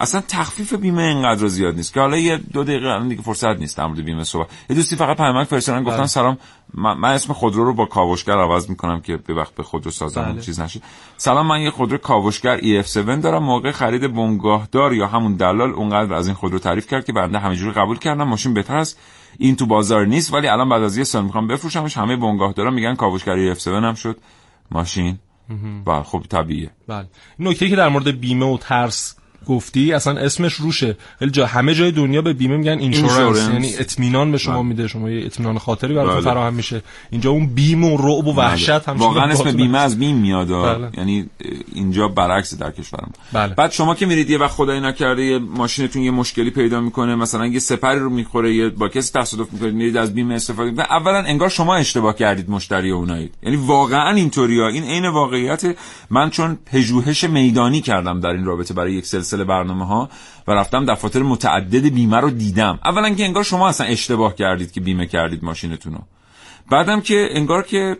اصلا تخفیف بیمه اینقدر زیاد نیست. که حالا یه دو دقیقه الان دیگه فرصت نیست در مورد بیمه صحبت. یه دوستی فقط پیامک فرستادن گفتن بله. سلام من, اسم خودرو رو با کاوشگر عوض می‌کنم که به وقت به خودرو سازم بله. چیز نشه. سلام من یه خودرو کاوشگر EF7 دارم موقع خرید بنگاهدار یا همون دلال اونقدر از این خودرو تعریف کرد که بنده همینجوری قبول کردم. ماشین بهتر است. این تو بازار نیست ولی الان بعد از یه سال می‌خوام بفروشمش. همه بنگاهدارا میگن کاوشگر EF7 هم شد. ماشین. بله خب طبیعیه. بله. نکته که در مورد بیمه و ترس گفتی اصلا اسمش روشه. ولی جا همه جای دنیا به بیمه میگن اینشورنس یعنی اطمینان به شما بله. میده. شما یه اطمینان خاطری براتون بله. فراهم میشه. اینجا اون بیم و رعب و بله. وحشت هم واقعا اسم بیمه از بیم میاد. یعنی اینجا برعکس در کشورم. بله. بعد شما که میرید یه وقت خدای نکرده یه ماشینتون یه مشکلی پیدا می‌کنه مثلا یه سپری رو می‌خوره یه با کسی تصادف می‌کنید میرید از بیمه استفاده و اولا انگار شما اشتباه کردید مشتری اونایید یعنی واقعا اینطوریه. این عین واقعیت من چون پژوهش میدانی کردم در این رابطه برای یک سلسله مفصل برنامه ها و رفتم دفاتر متعدد بیمه رو دیدم. اولا که انگار شما اصلا اشتباه کردید که بیمه کردید ماشینتون رو. بعدم که انگار که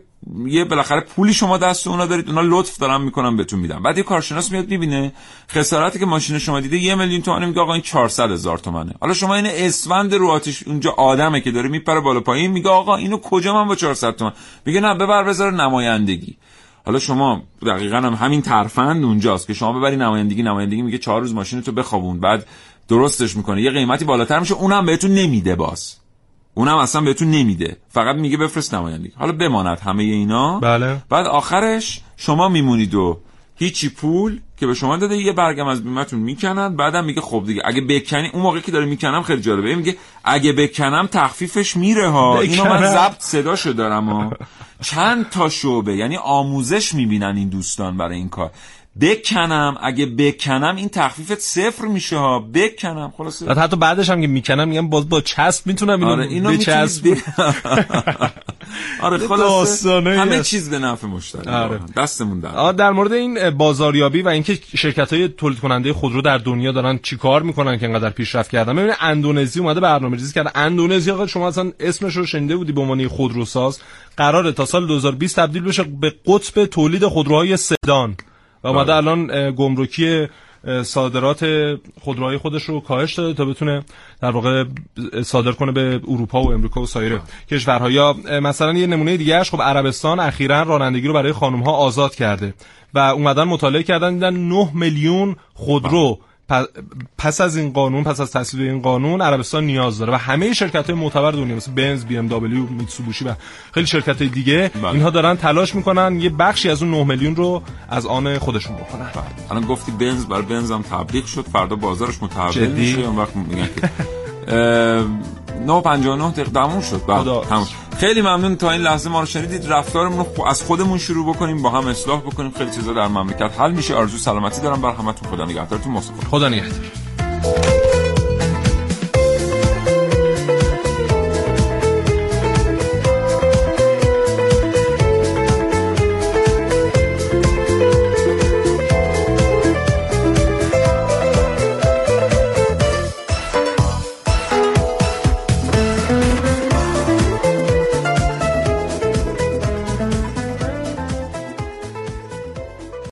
یه بالاخره پولی شما دست اونا دارید اونا لطف دارن می‌کنن بهتون میدن. بعد یه کارشناس میاد می‌بینه خسارتی که ماشین شما دیده یه میلیون تومن میگه آقا این 400 هزار تومنه. حالا شما این اسفند رو آتش اونجا آدمه که داره میپره بالا پایین میگه آقا اینو کجا من با 400 تومن؟ میگه نه ببر بذار نمایندگی. حالا شما دقیقا هم همین ترفند اونجاست که شما ببری نمایندگی نمایندگی میگه چهار روز ماشین تو بخوابون بعد درستش می‌کنه. یه قیمتی بالاتر میشه اونم بهتون نمیده باز. اونم اصلا بهتون نمیده. فقط میگه بفرست نمایندگی. حالا بماند همه اینا. بله. بعد آخرش شما میمونید و هیچی پول که به شما داده یه برگم از بیمتون می‌کنن بعدم میگه خب دیگه اگه بکنی اون موقعی که داره می‌کنم خیلی جالبه. میگه اگه بکنم تخفیفش میره ها. اینو من ضبط صداشو دارم ها. چند تا شعبه یعنی آموزش می‌بینن این دوستان برای این کار. بکنم اگه بکنم این تخفیفت صفر میشه ها. بکنم خلاصه. بعد حتی بعدش هم که می‌کنم میگم باز با چسب می‌تونم اینو, آره اینو بچسب. آره داستانایی همه هست. چیز به نفع مشتری. آره. دستمون در در مورد این بازاریابی و اینکه شرکت های تولید کننده خودرو در دنیا دارن چیکار می‌کنن که انقدر پیشرفت کردن. ببین اندونزی اومده برنامه ریزی کرده. اندونزی آقا شما اصلا اسمش رو شنیده بودی به عنوان خودروساز؟ قراره تا سال 2020 تبدیل بشه به قطب تولید خودروهای سدان. و اومده الان گمرکی صادرات خودروهای خودش رو کاهش داده تا بتونه در واقع صادر کنه به اروپا و امریکا و سایر کشورها. یا مثلا یه نمونه دیگهش خب عربستان اخیرا رانندگی رو برای خانم ها آزاد کرده و اومدن مطالعه کردن دیدن 9 میلیون خودرو پس از این قانون پس از تصویب این قانون عربستان نیاز داره و همه شرکت های معتبر دنیا مثل بنز بی ام دبلیو میتسوبوشی و خیلی شرکت های دیگه بله. اینها دارن تلاش می‌کنن یه بخشی از اون 9 میلیون رو از آن خودشون بکنن الان گفتی بنز برای بنز هم تبلیغ شد فردا بازارش متحول؟ میشه اون وقت میگن که اه، 959 دقیقه شد بعد. تموم. خیلی ممنون تا این لحظه ما رو شنیدید. رفتارمون رو از خودمون شروع بکنیم با هم اصلاح بکنیم. خیلی چیزا در مملکت. حل میشه. آرزو سلامتی دارم. بر همتون خدا نگهدارتون مصطفی خدا نگهدار.